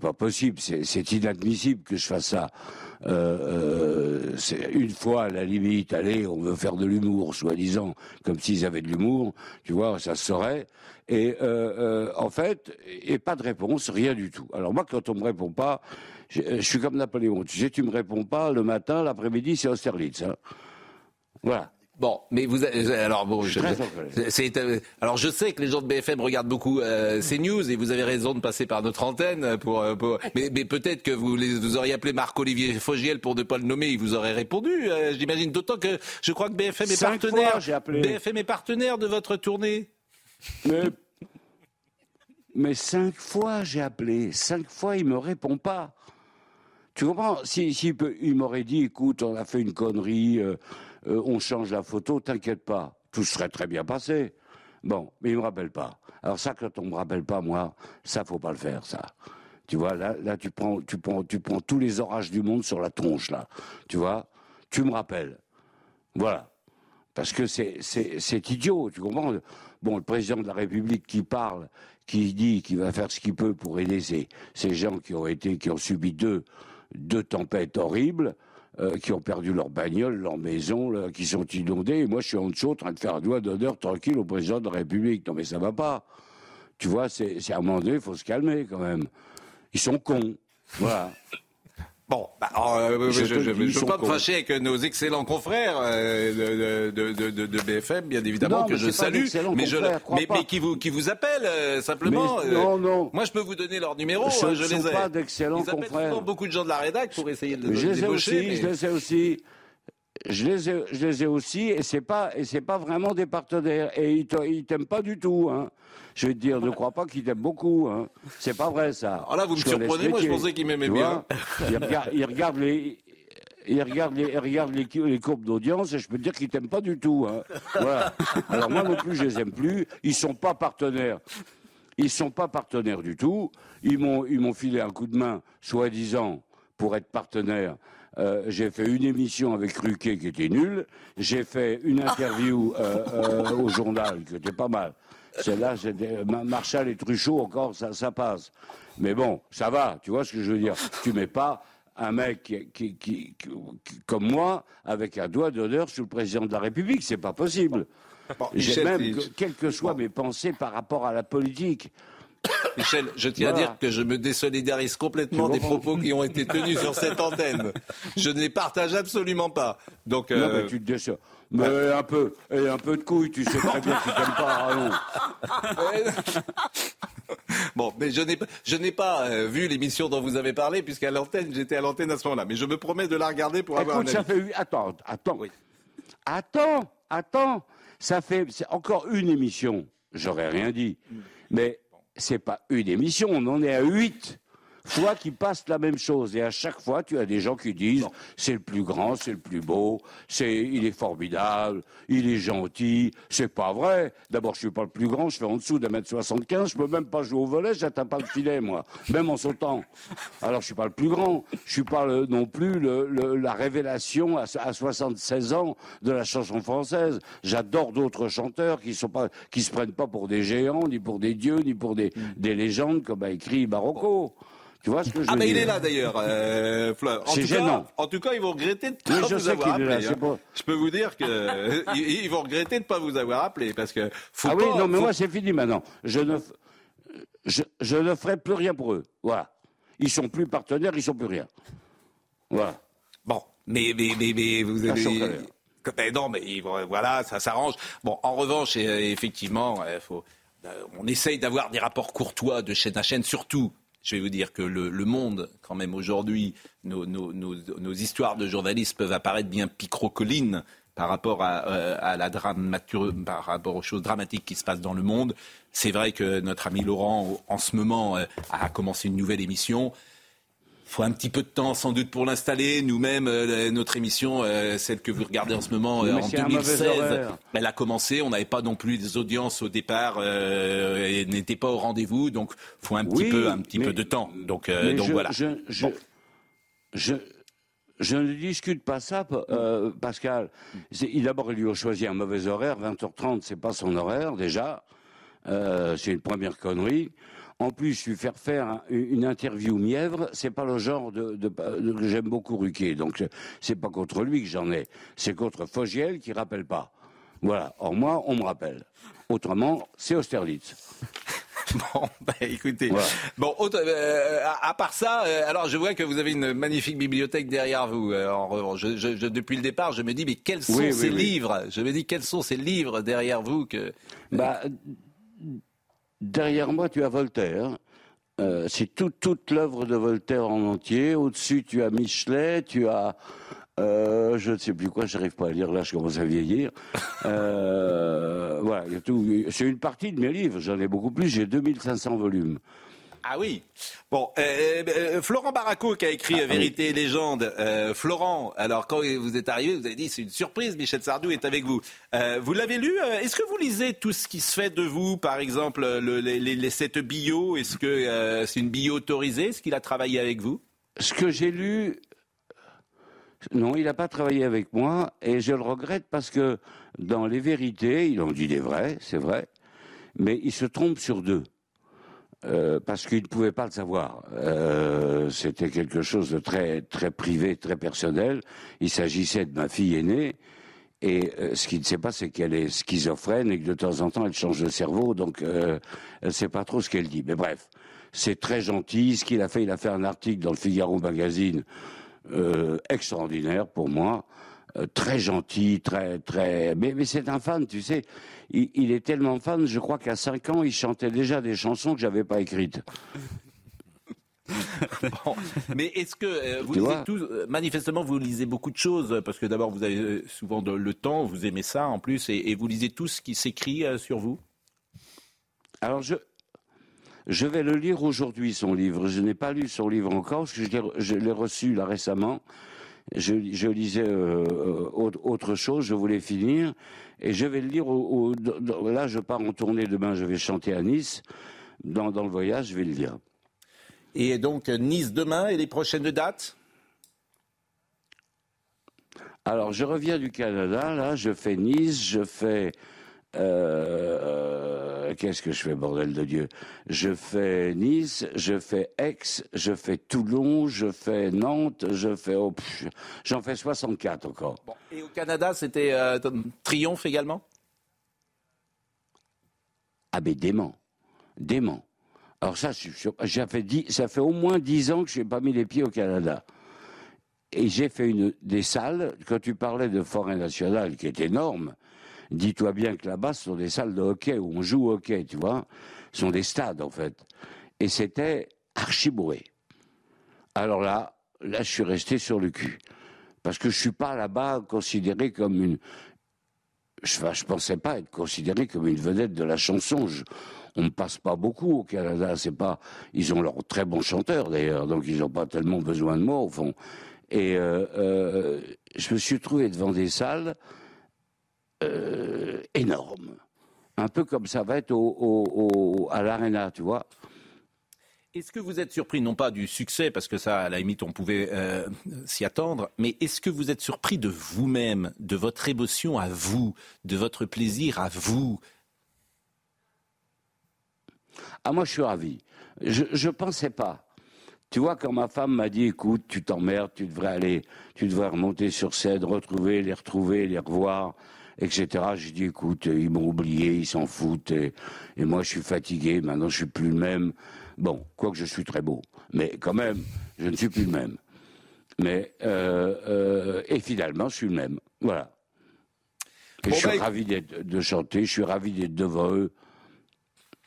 pas possible, c'est inadmissible que je fasse ça. Euh, c'est une fois à la limite, allez, on veut faire de l'humour, soi-disant, comme s'ils avaient de l'humour, tu vois, ça se saurait. Et en fait, et pas de réponse, rien du tout. Alors moi, quand on me répond pas, je, suis comme Napoléon. Tu sais, tu me réponds pas le matin, l'après-midi, c'est Austerlitz. Hein. Voilà. Bon, mais vous alors bon, je, euh, alors je sais que les gens de BFM regardent beaucoup euh, ces news et vous avez raison de passer par notre antenne pour, euh, mais, mais peut-être que vous les, vous auriez appelé Marc-Olivier Fogiel pour ne pas le nommer, il vous aurait répondu. J'imagine d'autant que je crois que BFM est partenaire. BFM est partenaire de votre tournée. Mais, mais cinq fois j'ai appelé, cinq fois il me répond pas. Tu comprends? Si, si il m'aurait dit, écoute, on a fait une connerie. Euh, on change la photo, t'inquiète pas, tout serait très bien passé. Bon, mais il me rappelle pas. Alors ça, quand on me rappelle pas, moi, ça faut pas le faire, ça. Tu vois, là, là, tu prends, tu prends, tu prends tous les orages du monde sur la tronche, là. Tu vois, tu me rappelles. Voilà. Parce que c'est, c'est, idiot, tu comprends? Bon, le président de la République qui parle, qui dit qu'il va faire ce qu'il peut pour aider ces, ces gens qui ont été, qui ont subi deux, deux tempêtes horribles. Euh, qui ont perdu leur bagnole, leur maison, qui sont inondés. Et moi, je suis en dessous en train de faire un doigt d'honneur tranquille au président de la République. Non, mais ça va pas. Tu vois, c'est à un il faut se calmer quand même. Ils sont cons. Voilà. Bon, bah, euh, je ne veux pas me fâcher avec nos excellents confrères euh, de, de, de, de, BFM, bien évidemment, que je salue, mais, je, mais, mais, qui, vous, qui vous appellent euh, simplement. non, non. Moi, je peux vous donner leur numéro, je, je les ai. pas d'excellents confrères. beaucoup de gens de la rédac pour essayer de Je les aussi, je les ai aussi. Je les ai, je les ai aussi, et c'est pas, et c'est pas vraiment des partenaires. Et ils, t'aiment pas du tout, hein. Je vais te dire, ne crois pas qu'ils t'aiment beaucoup, hein. C'est pas vrai, ça. Alors là, vous me surprenez, moi je pensais qu'ils m'aimaient bien. Ils regardent, les, ils regardent les, les, courbes d'audience et je peux te dire qu'ils t'aiment pas du tout. Hein. Voilà. Alors moi non plus, je les aime plus. Ils sont pas partenaires. Ils sont pas partenaires du tout. Ils m'ont, ils m'ont filé un coup de main, soi-disant, pour être partenaires euh, j'ai fait une émission avec Ruquet qui était nulle. J'ai fait une interview euh, euh, au journal qui était pas mal. Celle-là, Marshall et Truchot encore, ça, ça passe. Mais bon, ça va, tu vois ce que je veux dire. Tu mets pas un mec qui, qui, comme moi, avec un doigt d'honneur sur le président de la République. C'est pas possible. J'ai même, quelles que soient mes pensées par rapport à la politique, Michel, je tiens à dire que je me désolidarise complètement des propos qui ont été tenus sur cette antenne. Je ne les partage absolument pas. Donc, non, mais euh, tu te Mais un peu, et un peu de couilles, tu sais très bien que tu t'aimes pas Bon, mais je n'ai, je n'ai pas euh, vu l'émission dont vous avez parlé, puisqu'à l'antenne, j'étais à l'antenne à ce moment-là. Mais je me promets de la regarder pour avoir un ça fait... Attends, attends. Oui. Attends, attends. Ça fait encore une émission. J'aurais rien dit. Mais c'est pas une émission, on en est à huit fois qui passe la même chose. Et à chaque fois, tu as des gens qui disent c'est le plus grand, c'est le plus beau, c'est il est formidable, il est gentil. C'est pas vrai. D'abord, je suis pas le plus grand, je fais en dessous d'un mètre 75, je peux même pas jouer au volet, j'atteins pas le filet, moi, même en sautant. Alors, je suis pas le plus grand, je suis pas non plus la révélation à, 76 ans de la chanson française. J'adore d'autres chanteurs qui sont pas, qui se prennent pas pour des géants, ni pour des dieux, ni pour des, des légendes, comme a écrit Barocco. Tu vois ce que je ah, mais il est là d'ailleurs, euh, Fleur. C'est gênant. en tout cas, ils vont regretter de ne pas vous avoir appelé. Hein. Je peux vous dire que ils vont regretter de ne pas vous avoir appelé parce que Ah oui, non, mais moi c'est fini maintenant. Je ne, je, ne ferai plus rien pour eux. Voilà. Ils sont plus partenaires, ils sont plus rien. Voilà. Bon, mais mais mais, mais vous avez. Ben non, mais voilà, ça s'arrange. Bon, en revanche, euh, effectivement, euh, faut, on essaye d'avoir des rapports courtois de chaîne à chaîne, surtout je vais vous dire que le, monde, quand même aujourd'hui, nos, histoires de journalistes peuvent apparaître bien picrocolines par rapport à, euh, la par rapport aux choses dramatiques qui se passent dans le monde. C'est vrai que notre ami Laurent, en ce moment, euh, a commencé une nouvelle émission faut un petit peu de temps sans doute pour l'installer. Nous-mêmes, euh, notre émission, euh, celle que vous regardez en ce moment euh, en 2016, elle a commencé. On n'avait pas non plus des audiences au départ et n'était pas au rendez-vous. Donc, faut un petit peu, un petit peu de temps. Donc, donc voilà. Je, je, je, ne discute pas ça, Pascal. D'abord, il lui a choisi un mauvais horaire. 20h30, c'est pas son horaire déjà. c'est une première connerie. En plus, lui faire faire une interview mièvre, c'est pas le genre de, que j'aime beaucoup Ruquier. Donc, c'est pas contre lui que j'en ai. C'est contre Fogiel qui rappelle pas. Voilà. Or, moi, on me rappelle. Autrement, c'est Austerlitz. Bon, bah, écoutez. Bon, euh, à, part ça, euh, alors je vois que vous avez une magnifique bibliothèque derrière vous. Alors, je, depuis le départ, je me dis, mais quels sont ces livres? Je me dis, quels sont ces livres derrière vous que... Bah, derrière moi, tu as Voltaire. c'est toute l'œuvre de Voltaire en entier. Au-dessus, tu as Michelet, tu as euh, je ne sais plus quoi, je n'arrive pas à lire là, je commence à vieillir. Euh, voilà, C'est une partie de mes livres, j'en ai beaucoup plus, j'ai 2500 volumes. Ah oui. Bon, euh, Florent Baraco qui a écrit ah Vérité et légende. Florent, alors quand vous êtes arrivé, vous avez dit c'est une surprise, Michel Sardou est avec vous. vous l'avez lu Est-ce que vous lisez tout ce qui se fait de vous, par exemple les, les, cette bio Est-ce que c'est une bio autorisée Est-ce qu'il a travaillé avec vous? Ce que j'ai lu, non, il n'a pas travaillé avec moi et je le regrette parce que dans les vérités, il en dit des vrais, c'est vrai, mais il se trompe sur deux. Euh, parce qu'il ne pouvait pas le savoir. Euh, c'était quelque chose de très très privé, très personnel. Il s'agissait de ma fille aînée. Et euh, ce qu'il ne sait pas, c'est qu'elle est schizophrène et que de temps en temps, elle change de cerveau. Donc, elle ne sait pas trop ce qu'elle dit. Mais bref, c'est très gentil. Ce qu'il a fait, il a fait un article dans le Figaro Magazine extraordinaire pour moi. Euh, très gentil, très, très. Mais, mais c'est un fan, tu sais. Il, est tellement fan, je crois qu'à 5 ans, il chantait déjà des chansons que j'avais pas écrites. mais est-ce que euh, vous lisez tous, manifestement vous lisez beaucoup de choses parce que d'abord vous avez souvent le temps, vous aimez ça en plus et, et vous lisez tout ce qui s'écrit sur vous? Alors je je vais le lire aujourd'hui, son livre. Je n'ai pas lu son livre encore, parce que je l'ai reçu là récemment. Je, lisais euh, autre chose, je voulais finir. Et je vais le lire. Au, là, je pars en tournée demain, je vais chanter à Nice. Dans, dans le voyage, je vais le lire. Et donc, Nice demain et les prochaines dates? Alors, je reviens du Canada, là, je fais Nice, je fais euh, qu'est-ce que je fais, bordel de Dieu? Je fais Nice, je fais Aix, je fais Toulon, je fais Nantes, je fais... Oh, J'en fais 64 encore. Et au Canada, c'était euh, Triomphe également? Ah ben dément, dément. Alors ça, ça fait, ça fait au moins 10 ans que je n'ai pas mis les pieds au Canada. Et j'ai fait une, des salles, quand tu parlais de forêt nationale, qui est énorme, Dis-toi bien que là-bas, ce sont des salles de hockey où on joue au hockey, tu vois. Ce sont des stades, en fait. Et c'était archi bourré. Alors là, là, je suis resté sur le cul. Parce que je suis pas là-bas considéré comme une. Je, ne pensais pas être considéré comme une vedette de la chanson. on ne passe pas beaucoup au Canada. C'est pas. Ils ont leurs très bons chanteurs d'ailleurs, donc ils n'ont pas tellement besoin de moi au fond. Et euh, euh, je me suis trouvé devant des salles euh, énorme. Un peu comme ça va être au, à l'Arena, tu vois. Est-ce que vous êtes surpris, non pas du succès, parce que ça, à la limite, on pouvait euh, s'y attendre, mais est-ce que vous êtes surpris de vous-même, de votre émotion à vous, de votre plaisir à vous? Ah, moi, je suis ravi. Je ne pensais pas. Tu vois, quand ma femme m'a dit, écoute, tu t'emmerdes, tu devrais aller, tu devrais remonter sur scène, retrouver, les retrouver, les revoir etc. J'ai dit, écoute, ils m'ont oublié, ils s'en foutent, et, moi je suis fatigué, maintenant je suis plus le même. Bon, quoique je suis très beau, mais quand même, je ne suis plus le même. Mais, euh, euh, et finalement, je suis le même. Voilà. je suis bah, ravi de chanter, je suis ravi d'être devant eux.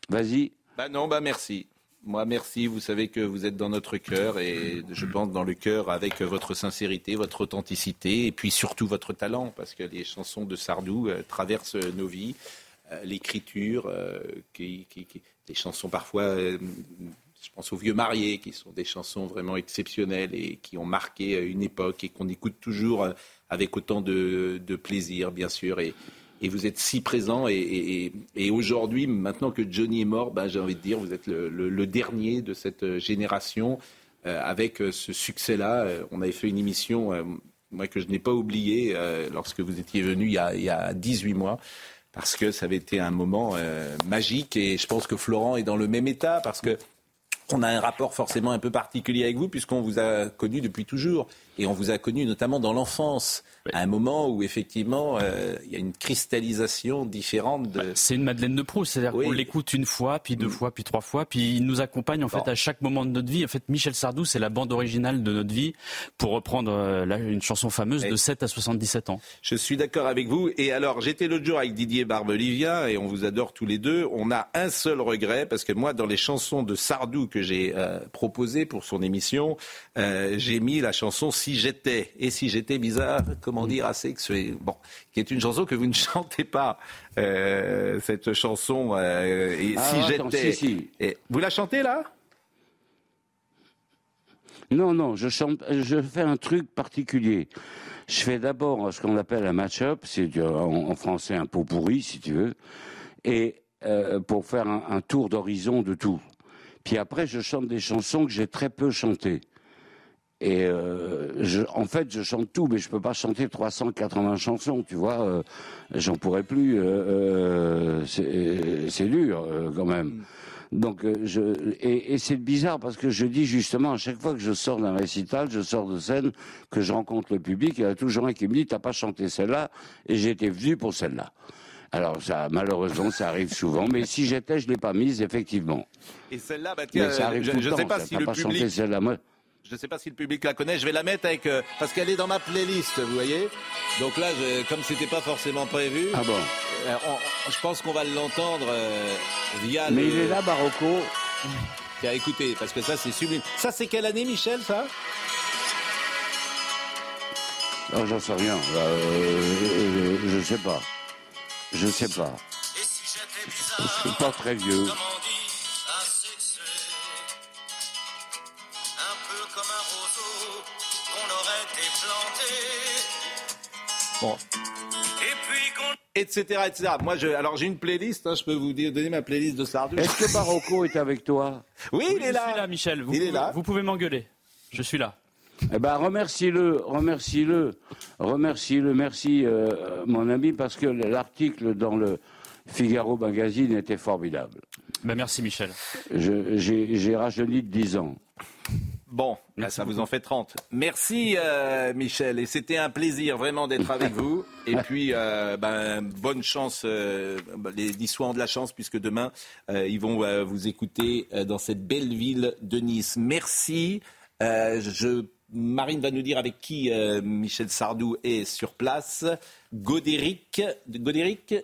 Vas-y. Bah non, bah merci. Moi, merci. Vous savez que vous êtes dans notre cœur et je pense dans le cœur avec votre sincérité, votre authenticité et puis surtout votre talent parce que les chansons de Sardou euh, traversent nos vies. Euh, l'écriture, euh, des chansons parfois, je pense aux vieux mariés, qui sont des chansons vraiment exceptionnelles et qui ont marqué une époque et qu'on écoute toujours avec autant de, plaisir, bien sûr. Et vous êtes si présent. Et, aujourd'hui, maintenant que Johnny est mort, ben, j'ai envie de dire, vous êtes le, dernier de cette génération euh, avec euh, ce succès-là. Euh, on avait fait une émission, moi que je n'ai pas oublié, lorsque vous étiez venu il y, a, il y, a, 18 mois. Parce que ça avait été un moment magique et je pense que Florent est dans le même état parce que on a un rapport forcément un peu particulier avec vous puisqu'on vous a connu depuis toujours et on vous a connu notamment dans l'enfance, à un moment où effectivement euh, il y a une cristallisation différente. De... Bah, c'est une Madeleine de Proust, c'est-à-dire qu'on l'écoute une fois, puis deux mm. fois, puis trois fois, puis il nous accompagne en fait à chaque moment de notre vie. En fait, Michel Sardou, c'est la bande originale de notre vie, pour reprendre euh, une chanson fameuse de 7 à 77 ans. Je suis d'accord avec vous. Et alors, j'étais l'autre jour avec Didier Barbelivien et on vous adore tous les deux. On a un seul regret parce que moi, dans les chansons de Sardou que j'ai euh, proposées pour son émission, j'ai mis la chanson Si j'étais. Et si j'étais bizarre, comment dire, assez sexué. Bon, qui est une chanson que vous ne chantez pas, euh, cette chanson. Euh, et ah, si j'étais. Vous la chantez là? Non, non, je chante. Je fais un truc particulier. Je fais d'abord ce qu'on appelle un match-up, c'est en, français un pot pourri, si tu veux, et euh, pour faire un, un tour d'horizon de tout. Puis après, je chante des chansons que j'ai très peu chantées. Et euh, je, en fait, je chante tout, mais je peux pas chanter 380 chansons, tu vois. Euh, J'en pourrais plus. Euh, euh c'est dur euh, quand même. Donc, je, et, et c'est bizarre parce que je dis justement à chaque fois que je sors d'un récital, je sors de scène, que je rencontre le public, il y a toujours un qui me dit t'as pas chanté celle-là, et j'étais venu pour celle-là. Alors ça, malheureusement, ça arrive souvent, mais si j'étais, je l'ai pas mise effectivement. Et celle-là, bah, tiens, ça arrive je ne sais pas si le public. Celle-là. Je ne sais pas si le public la connaît. Je vais la mettre avec euh, parce qu'elle est dans ma playlist, vous voyez. Donc là, je, comme c'était pas forcément prévu, ah bon. Euh, je pense qu'on va l'entendre euh, via. Mais il est là, Barocco. Tiens, écoutez, parce que ça, c'est sublime. Ça, c'est quelle année, Michel, ça? Non, j'en sais rien. je ne sais pas. Je ne sais pas. C'est pas très vieux. Bon. Etc, etc. Moi, je, alors j'ai une playlist. Hein, je peux vous donner ma playlist de Sardou. Est-ce que Barocco est avec toi Oui, il est là. Je suis là, Michel. Vous il pouvez, est là. Vous pouvez m'engueuler. Je suis là. Eh ben, remercie-le, remercie-le, remercie-le, merci, euh, mon ami, parce que l'article dans le Figaro Magazine était formidable. Ben, merci, Michel. J'ai rajeuni de 10 ans. Bon, là, ça vous en fait 30. Merci euh, Michel, et c'était un plaisir vraiment d'être avec vous. Et puis, euh, ben, bonne chance, euh, les Niçois ont de la chance puisque demain, ils vont vous écouter dans cette belle ville de Nice. Merci. je, Marine va nous dire avec qui Michel Sardou est sur place. Godéric, Godéric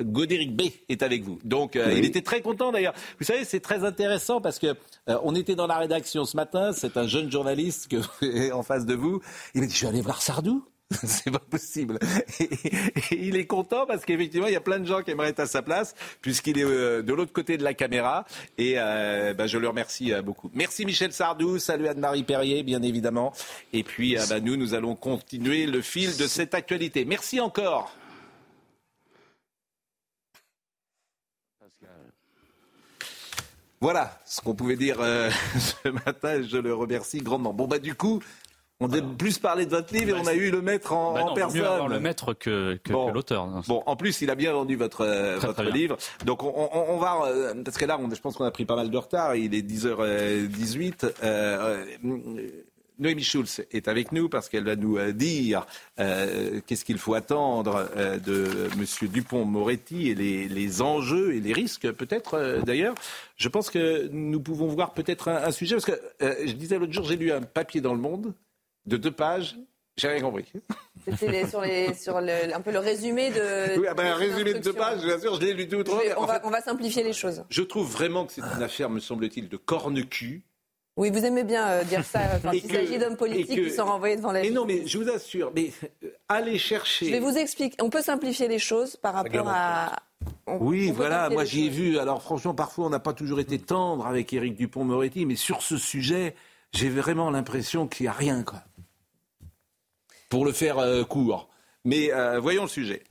Godéric B est avec vous. Donc, euh, il était très content d'ailleurs. Vous savez, c'est très intéressant parce que euh, on était dans la rédaction ce matin. C'est un jeune journaliste que, en face de vous. Il m'a dit, je vais aller voir Sardou. c'est pas possible. Et, il est content parce qu'effectivement, il y a plein de gens qui aimeraient être à sa place, puisqu'il est euh, de l'autre côté de la caméra. Et bah, je le remercie beaucoup. Merci Michel Sardou, salut Anne-Marie Perrier, bien évidemment. Et puis, bah, nous, nous allons continuer le fil de cette actualité. Merci encore. Voilà ce qu'on pouvait dire euh, ce matin. Je le remercie grandement. Bon, bah, du coup, on a plus parlé de votre livre et on a eu le maître en, bah personne. Mieux le maître que, l'auteur. Bon, en plus, il a bien vendu votre, euh, votre livre. Donc, on, va, euh, parce que là, je pense qu'on a pris pas mal de retard. Il est 10h18. Noémie Schulz est avec nous parce qu'elle va nous euh, dire euh, qu'est-ce qu'il faut attendre euh, de M. Dupont-Moretti et les, enjeux et les risques peut-être d'ailleurs. Je pense que nous pouvons voir peut-être un, sujet parce que je disais l'autre jour j'ai lu un papier dans le Monde de deux pages. J'ai rien compris. C'était sur, un peu le résumé de. Oui, ah ben, un résumé de deux pages, bien sûr, je l'ai lu tout autrement. On, va, on va simplifier les choses. Je trouve vraiment que c'est une affaire, me semble-t-il, de corne-cul oui, vous aimez bien euh, dire ça quand il s'agit d'hommes politiques qui sont renvoyés devant la Mais non, mais je vous assure, mais euh, allez chercher. Je vais vous expliquer. On peut simplifier les choses par rapport à. oui, voilà, moi j'y ai vu. Alors franchement, parfois on n'a pas toujours été tendre avec Éric Dupont-Moretti, mais sur ce sujet, j'ai vraiment l'impression qu'il n'y a rien, quoi. Pour le faire euh, court. Mais voyons le sujet.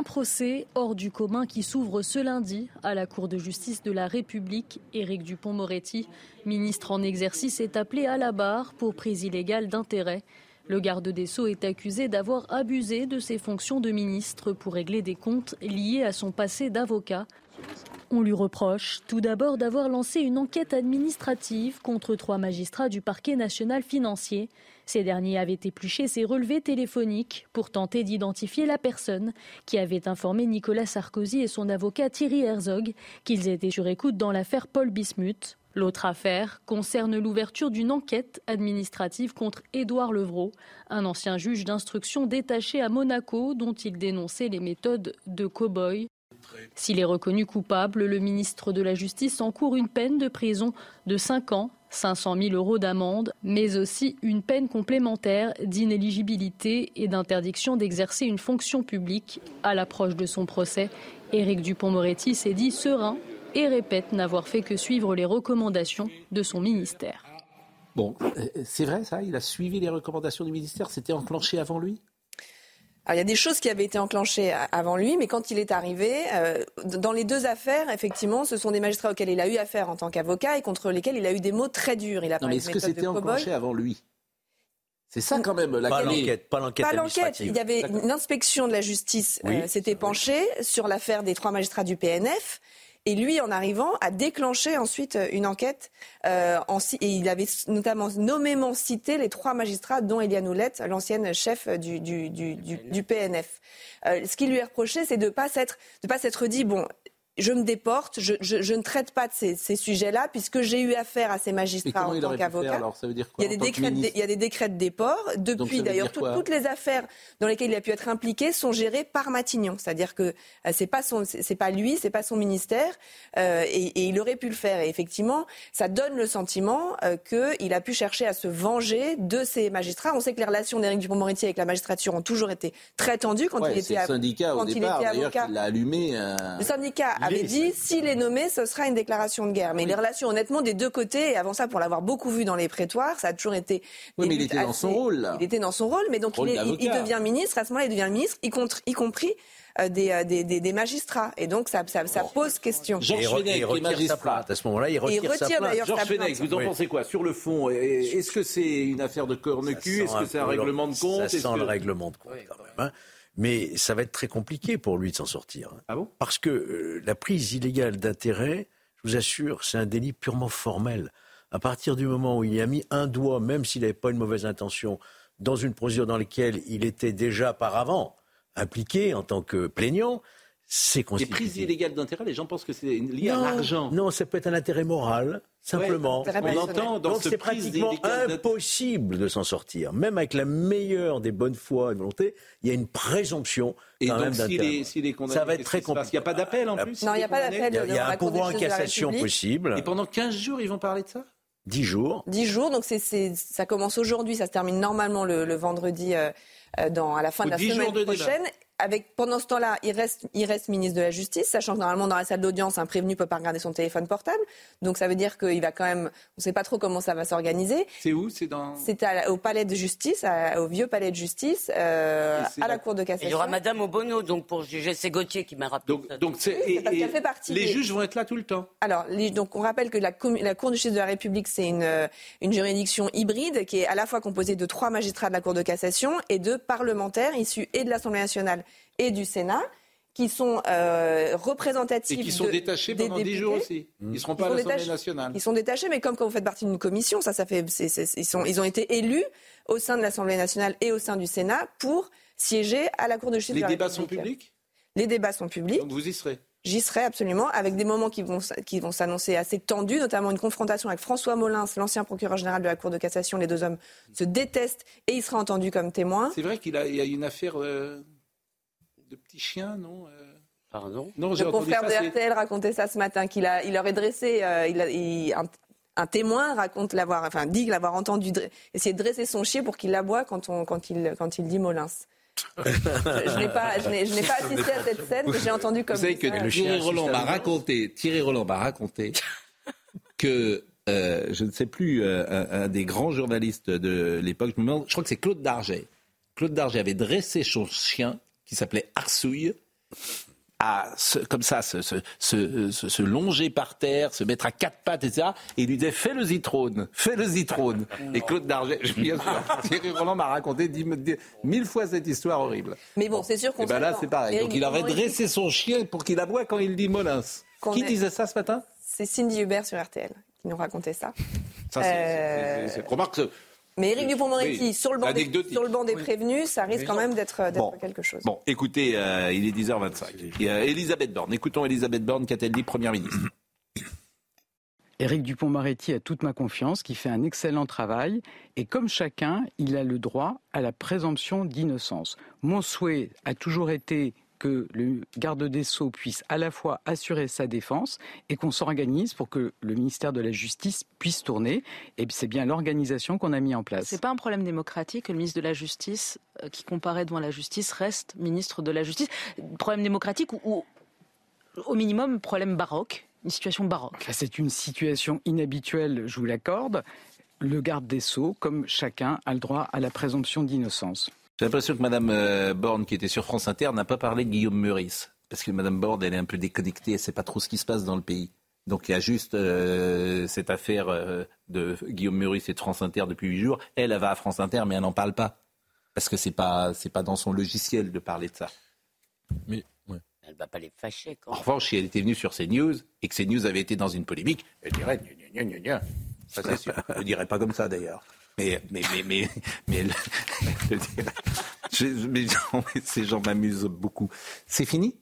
Un procès hors du commun qui s'ouvre ce lundi à la Cour de justice de la République. Éric Dupont-Moretti, ministre en exercice, est appelé à la barre pour prise illégale d'intérêt. Le garde des Sceaux est accusé d'avoir abusé de ses fonctions de ministre pour régler des comptes liés à son passé d'avocat. On lui reproche tout d'abord d'avoir lancé une enquête administrative contre trois magistrats du parquet national financier. Ces derniers avaient épluché ses relevés téléphoniques pour tenter d'identifier la personne qui avait informé Nicolas Sarkozy et son avocat Thierry Herzog qu'ils étaient sur écoute dans l'affaire Paul Bismuth. L'autre affaire concerne l'ouverture d'une enquête administrative contre Édouard Levrault, un ancien juge d'instruction détaché à Monaco dont il dénonçait les méthodes de cow-boy. S'il est reconnu coupable, le ministre de la Justice encourt une peine de prison de 5 ans, 500 000 euros d'amende, mais aussi une peine complémentaire d'inéligibilité et d'interdiction d'exercer une fonction publique. À l'approche de son procès, Éric Dupont-Moretti s'est dit serein et répète n'avoir fait que suivre les recommandations de son ministère. Bon, euh, c'est vrai ça Il a suivi les recommandations du ministère C'était enclenché avant lui? Il y a des choses qui avaient été enclenchées avant lui, mais quand il est arrivé, euh, dans les deux affaires, effectivement, ce sont des magistrats auxquels il a eu affaire en tant qu'avocat et contre lesquels il a eu des mots très durs. Il a non, mais est-ce que c'était enclenché avant lui? C'est ça quand même la pas l'enquête, pas l'enquête. Pas l'enquête. Il y avait une inspection de la justice euh, s'était penchée sur l'affaire des trois magistrats du PNF. Et lui, en arrivant, a déclenché ensuite euh, une enquête. Euh, et il avait notamment nommément cité les trois magistrats, dont Eliane Houlette, l'ancienne chef du PNF. Euh, ce qui lui est reproché, c'est de ne pas s'être dit, bon, je me déporte, je, je, je, ne traite pas de ces, ces sujets-là, puisque j'ai eu affaire à ces magistrats en tant qu'avocat. Il, y a des décrets de, il y a des décrets de déport. Depuis, d'ailleurs, toutes les affaires dans lesquelles il a pu être impliqué sont gérées par Matignon. C'est-à-dire que euh, c'est pas son, c'est pas lui, c'est pas son ministère, euh, et, et, il aurait pu le faire. Et effectivement, ça donne le sentiment euh, qu'il a pu chercher à se venger de ces magistrats. On sait que les relations d'Éric Dupond-Moretti avec la magistrature ont toujours été très tendues quand il était, le syndicat, quand au départ, il était avocat. Il a allumé. Le syndicat avait dit s'il est nommé, ce sera une déclaration de guerre. Mais les relations, honnêtement, des deux côtés, et avant ça, pour l'avoir beaucoup vu dans les prétoires, ça a toujours été. Oui, mais il était dans son rôle. Là. Il était dans son rôle, mais donc il, est, il, devient ministre. À ce moment-là, il devient ministre, y, contre, y compris. Euh, des, euh, des, des, des, magistrats. Et donc, ça, ça, ça pose question. Georges Fenech, il retire sa plainte. À ce moment-là, il retire, il retire sa plainte. Georges Fenech, vous en pensez quoi? Sur le fond, est-ce que c'est une affaire de corne-cul Est-ce que c'est un règlement de compte? Ça sent le règlement de compte, quand même. Mais ça va être très compliqué pour lui de s'en sortir. Ah bon? Parce que euh, la prise illégale d'intérêt, je vous assure, c'est un délit purement formel. À partir du moment où il a mis un doigt, même s'il n'avait pas une mauvaise intention, dans une procédure dans laquelle il était déjà par avant impliqué en tant que plaignant, c'est constitué. Les prises illégales d'intérêt, les gens pensent que c'est lié non, à l'argent. Non, ça peut être un intérêt moral, simplement. Ouais, on entend dans Donc c'est pratiquement impossible de s'en sortir. Même avec la meilleure des bonnes foi et volontés, il y a une présomption et quand donc, même s'il est, s'il est condamné, ça va être très compliqué. Il n'y a pas d'appel en plus? Non, il n'y a pas d'appel. Il y a un pouvoir en cassation possible. Et pendant 15 jours, ils vont parler de ça? 10 jours. 10 jours, donc c'est, c'est, ça commence aujourd'hui, ça se termine normalement le, le vendredi euh, dans, à la fin de la semaine prochaine. Avec, pendant ce temps-là, il reste, il reste ministre de la Justice, sachant que normalement dans la salle d'audience, un prévenu peut pas regarder son téléphone portable. Donc ça veut dire qu'il va quand même, on ne sait pas trop comment ça va s'organiser. C'est où? C'est dans. C'est au palais de justice, à, au vieux palais de justice, euh, à la cour de cassation. il y aura Madame Obono donc pour juger, c'est Gauthier qui m'a rappelé. Donc, ça. donc c'est, oui, et, fait partie les des... juges vont être là tout le temps. Alors, les, donc on rappelle que la, la cour de justice de la République, c'est une, une juridiction hybride qui est à la fois composée de trois magistrats de la cour de cassation et de parlementaires issus et de l'Assemblée nationale et du Sénat qui sont euh, représentatifs et qui sont de, détachés pendant des 10 jours aussi. Ils ne seront pas à l'Assemblée nationale. Ils sont détachés, mais comme quand vous faites partie d'une commission, ça, ça fait, ils, sont, ils ont été élus au sein de l'Assemblée nationale et au sein du Sénat pour siéger à la Cour de justice. Les de la débats République. sont publics? Les débats sont publics. Donc vous y serez? J'y serai absolument, avec des moments qui vont, qui vont s'annoncer assez tendus, notamment une confrontation avec François Molins, l'ancien procureur général de la Cour de cassation. Les deux hommes se détestent et il sera entendu comme témoin. C'est vrai qu'il a, y a une affaire euh, de petits chiens, non euh... Pardon? Non, Le confrère de RTL racontait ça ce matin, qu'il a, il aurait dressé euh, il a, il, un, un, témoin raconte l'avoir, enfin dit l'avoir entendu essayer de dresser son chien pour qu'il l'aboie quand, on, quand, il, quand il dit Molins. je, je n'ai pas, je n'ai, je n'ai pas assisté à cette scène, mais j'ai entendu comme Vous savez que ça. Thierry Roland m'a raconté, Thierry Roland m'a raconté que euh, je ne sais plus euh, un, un, des grands journalistes de l'époque, je me demande, je crois que c'est Claude Darget. Claude Darget avait dressé son chien qui s'appelait Arsouille à comme ça se, se, se, se, longer par terre, se mettre à quatre pattes, etc. Et il lui disait fais le zitrone, fais le zitrone. Et Claude Darget, bien sûr, Thierry Roland m'a raconté dix, mille fois cette histoire horrible. Mais bon, c'est sûr qu'on. Et ben là, c'est pareil. Donc il aurait dressé son chien pour qu'il aboie quand il dit Molins. Qui disait ça ce matin? C'est Cindy Hubert sur RTL qui nous racontait ça. Ça, c'est remarque. Mais Éric Dupont-Moretti, sur, le banc des, sur le banc des prévenus, ça risque quand même d'être quelque chose. Bon, écoutez, euh, il est 10h25. Il y a Elisabeth Borne. Écoutons Elisabeth Borne, qu'a-t-elle dit, Première ministre Éric Dupont-Moretti a toute ma confiance, qui fait un excellent travail. Et comme chacun, il a le droit à la présomption d'innocence. Mon souhait a toujours été que le garde des Sceaux puisse à la fois assurer sa défense et qu'on s'organise pour que le ministère de la Justice puisse tourner. Et c'est bien l'organisation qu'on a mis en place. C'est pas un problème démocratique que le ministre de la Justice, euh, qui comparaît devant la justice, reste ministre de la Justice. Problème démocratique ou, au minimum problème baroque une situation baroque. C'est une situation inhabituelle, je vous l'accorde. Le garde des Sceaux, comme chacun, a le droit à la présomption d'innocence. J'ai l'impression que Mme euh, Borne, qui était sur France Inter, n'a pas parlé de Guillaume Meurice. Parce que Mme Borne, elle est un peu déconnectée, elle ne sait pas trop ce qui se passe dans le pays. Donc il y a juste euh, cette affaire euh, de Guillaume Meurice et de France Inter depuis huit jours. Elle, elle va à France Inter, mais elle n'en parle pas. Parce que ce n'est pas, pas dans son logiciel de parler de ça. Mais Elle ne va pas les fâcher. Quand... En revanche, si elle était venue sur CNews et que CNews avait été dans une polémique, elle dirait Ça, c'est sûr. Elle ne dirait pas comme ça d'ailleurs. Mais, mais, mais, mais, mais, ces gens m'amusent beaucoup. C'est fini?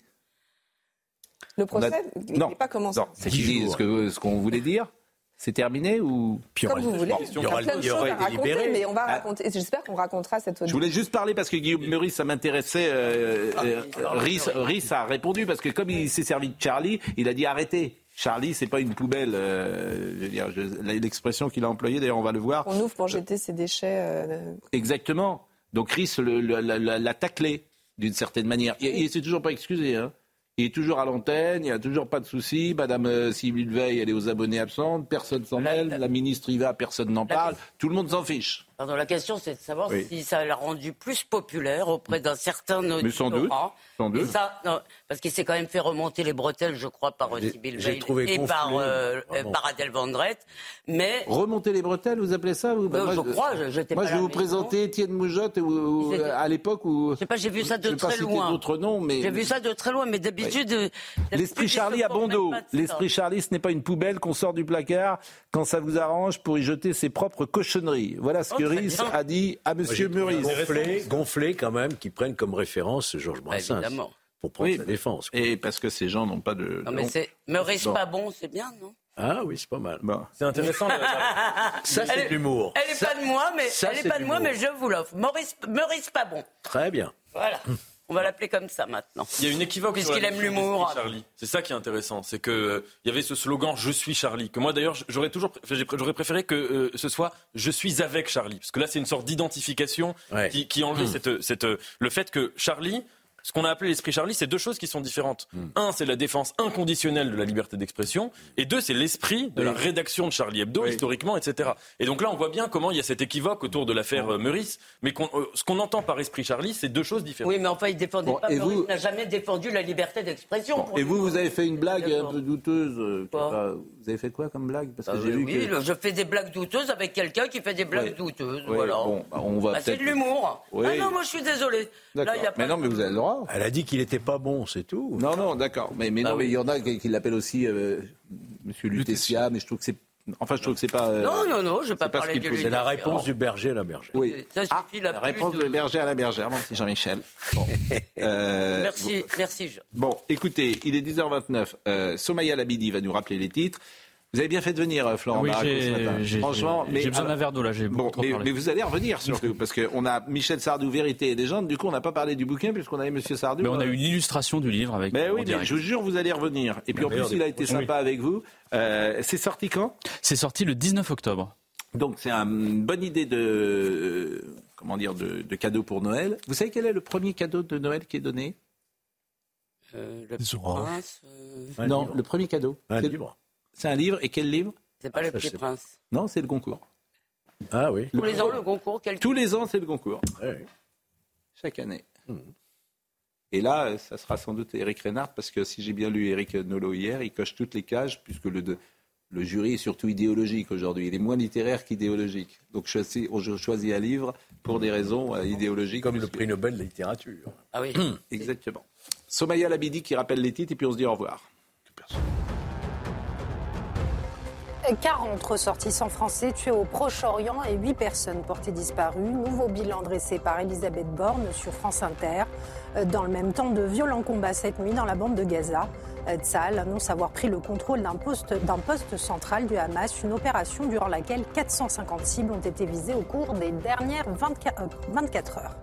Le procès Il n'est pas commencé. Non, c'est fini. Ce qu'on voulait dire c'est terminé ou Comme vous voulez. Il y aura, plein de choses à raconter, mais on va ah. raconter. J'espère qu'on racontera cette. Je voulais juste parler parce que Guillaume Meurice, ça m'intéressait. Euh, euh, Rhys a répondu parce que comme il s'est servi de Charlie, il a dit arrêtez. Charlie, c'est pas une poubelle. Euh, je veux dire, l'expression qu'il a employée, d'ailleurs, on va le voir. On ouvre pour jeter ses déchets. Euh, Exactement. Donc Chris l'a taclé d'une certaine manière. Il, ne s'est toujours pas excusé. Hein. Il est toujours à l'antenne, il n'y a toujours pas de souci. Madame euh, Sylvie Veil, elle est aux abonnés absentes, personne s'en mêle. La ministre y va, personne n'en parle. Tout le monde s'en fiche. Pardon, la question, c'est de savoir si ça l'a rendu plus populaire auprès d'un certain nombre Mais sans doute. Sans doute. Ça, parce qu'il s'est quand même fait remonter les bretelles, je crois, par Sybille Veil et par, euh, ah par Adèle Vendrette. Mais... Remonter les bretelles, vous appelez ça vous, moi, Je crois, j'étais Moi, je vais vous présenter Étienne Moujotte à l'époque où... Je sais pas, j'ai vu ça de très loin. noms, mais... J'ai vu ça de très loin, mais d'habitude... L'esprit Charlie à bon dos. L'esprit Charlie, ce n'est pas une poubelle qu'on sort du placard quand ça vous arrange pour y jeter ses propres cochonneries. Voilà ce que Rhys a dit à M. Meurice. Gonflé, gonflé quand même, qui prennent comme référence Georges Brassens. Évidemment. Pour prendre sa défense. Et parce que ces gens n'ont pas de. Non, mais c'est. Meurice pas bon, c'est bien, non? Ah oui, c'est pas mal. C'est intéressant. ça, c'est l'humour. Elle n'est pas de moi, mais elle est pas de moi, mais je vous l'offre. Maurice, Maurice pas bon. Très bien. Voilà. On va l'appeler comme ça maintenant. Il y a une équivoque puisqu'il aime l'humour. Charlie. C'est ça qui est intéressant, c'est que euh, il y avait ce slogan "Je suis Charlie" que moi d'ailleurs j'aurais toujours j'aurais préféré que euh, ce soit "Je suis avec Charlie" parce que là c'est une sorte d'identification qui, qui enlevait mmh. cette, le fait que Charlie ce qu'on a appelé l'esprit Charlie, c'est deux choses qui sont différentes. Hmm. Un, c'est la défense inconditionnelle de la liberté d'expression, et deux, c'est l'esprit de la rédaction de Charlie Hebdo, historiquement, etc. Et donc là, on voit bien comment il y a cet équivoque autour de l'affaire euh, Meurice, mais euh, ce qu'on entend par esprit Charlie, c'est deux choses différentes. Oui, mais enfin, il défendait pas. Et Meurice n'a jamais défendu la liberté d'expression. Et vous, vous avez fait une blague un peu douteuse. Euh, vous avez fait quoi comme blague? Parce que ah, j'ai vu oui, je fais des blagues douteuses avec quelqu'un qui fait des blagues douteuses. voilà. Bon, bah, on va bah, c'est de l'humour. Ah non, moi je suis désolé. Là, y a pas mais non, mais vous avez le droit. Elle a dit qu'il n'était pas bon, c'est tout. Non, non, d'accord. Mais, mais, non, ah mais il y en a qui, l'appellent aussi euh, Monsieur Lutetia, mais je trouve que c'est Enfin, je trouve que c'est pas. Euh, non, non, non, je ne vais pas parler de C'est la réponse du berger à la bergère. Oui. Ça ah, la, réponse du berger à la bergère. Merci Jean-Michel. Bon. euh, merci, merci Jean. Bon, écoutez, il est 10h29. Euh, Somaya Labidi va nous rappeler les titres. Vous avez bien fait de venir, euh, Florent oui, ce matin. Franchement, mais j'ai besoin d'un verre d'eau là. J'ai bon, mais, mais, vous allez revenir surtout parce qu'on a Michel Sardou, Vérité et légende. Du coup, on n'a pas parlé du bouquin puisqu'on avait Monsieur Sardou. Mais on a eu l'illustration du livre avec. Mais oui, mais je vous jure, vous allez revenir. Et puis en plus, il a été sympa avec vous. Euh, c'est sorti quand? C'est sorti le 19 octobre. Donc c'est une bonne idée de comment dire de, de, cadeau pour Noël. Vous savez quel est le premier cadeau de Noël qui est donné? Euh, le prince, euh... Non, le premier cadeau. Un livre. C'est un livre. Et quel livre c'est pas le Petit Prince. Non, c'est le concours. Ah oui. Tous les ans, le concours. Tous les ans, c'est le concours. Chaque année. Hmm. Et là, ça sera sans doute Eric Reinhardt, parce que si j'ai bien lu Eric Nolot hier, il coche toutes les cages, puisque le, le jury est surtout idéologique aujourd'hui. Il est moins littéraire qu'idéologique. Donc je choisis un livre pour des raisons euh, idéologiques. Comme le prix Nobel de littérature. Ah oui, exactement. Somaya Labidi qui rappelle les titres et puis on se dit au revoir. 40 ressortissants français tués au Proche-Orient et 8 personnes portées disparues. Nouveau bilan dressé par Elisabeth Borne sur France Inter. Dans le même temps, de violents combats cette nuit dans la bande de Gaza. Tzal annonce avoir pris le contrôle d'un poste, poste central du Hamas, une opération durant laquelle 450 cibles ont été visées au cours des dernières 24 euh, heures.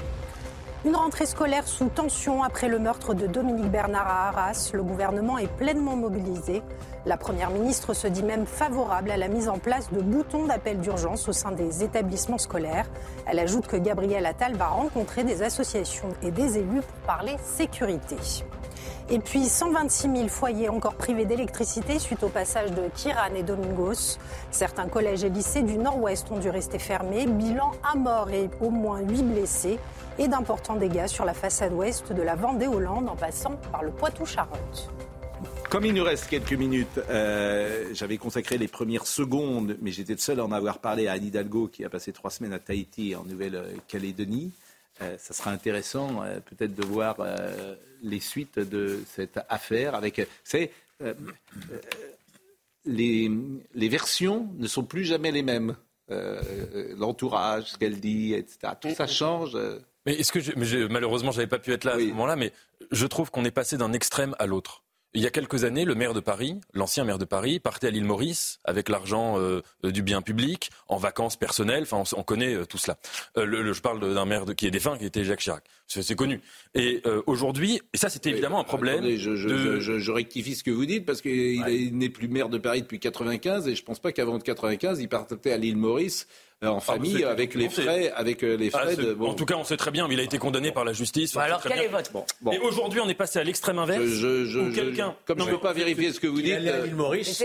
Une rentrée scolaire sous tension après le meurtre de Dominique Bernard à Arras. Le gouvernement est pleinement mobilisé. La Première ministre se dit même favorable à la mise en place de boutons d'appel d'urgence au sein des établissements scolaires. Elle ajoute que Gabriel Attal va rencontrer des associations et des élus pour parler sécurité. Et puis 126 000 foyers encore privés d'électricité suite au passage de Kiran et Domingos. Certains collèges et lycées du nord-ouest ont dû rester fermés. Bilan à mort et au moins 8 blessés et d'importants dégâts sur la façade ouest de la Vendée-Hollande en passant par le Poitou-Charentes. Comme il nous reste quelques minutes, euh, j'avais consacré les premières secondes, mais j'étais le seul à en avoir parlé à Anne Hidalgo qui a passé trois semaines à Tahiti en Nouvelle-Calédonie. Euh, ça sera intéressant euh, peut-être de voir euh, les suites de cette affaire avec. C'est les, les, versions ne sont plus jamais les mêmes. L'entourage, ce qu'elle dit, etc. Tout ça change. Mais est-ce que je, mais malheureusement, j'avais pas pu être là à ce moment-là, mais je trouve qu'on est passé d'un extrême à l'autre. Il y a quelques années, le maire de Paris, l'ancien maire de Paris, partait à l'île Maurice avec l'argent euh, du bien public, en vacances personnelles. Enfin, on, connaît euh, tout cela. Euh, le, je parle d'un maire de, qui est défunt, qui était Jacques Chirac. C'est connu. Et aujourd'hui, et ça, c'était évidemment un problème. Attendez, je, je, je, rectifie ce que vous dites parce qu'il n'est plus maire de Paris depuis 95 et je pense pas qu'avant de 95, il partait à l'île Maurice euh, en ah, famille avec les frais, avec euh, les frais ah, En tout cas, on sait très bien, mais il a été condonné par la justice. alors, quel est votre bon. Et aujourd'hui, on est passé à l'extrême inverse. Je, quelqu'un, comme je ne peux pas vérifier ce que vous dites, il allait à l'île Maurice.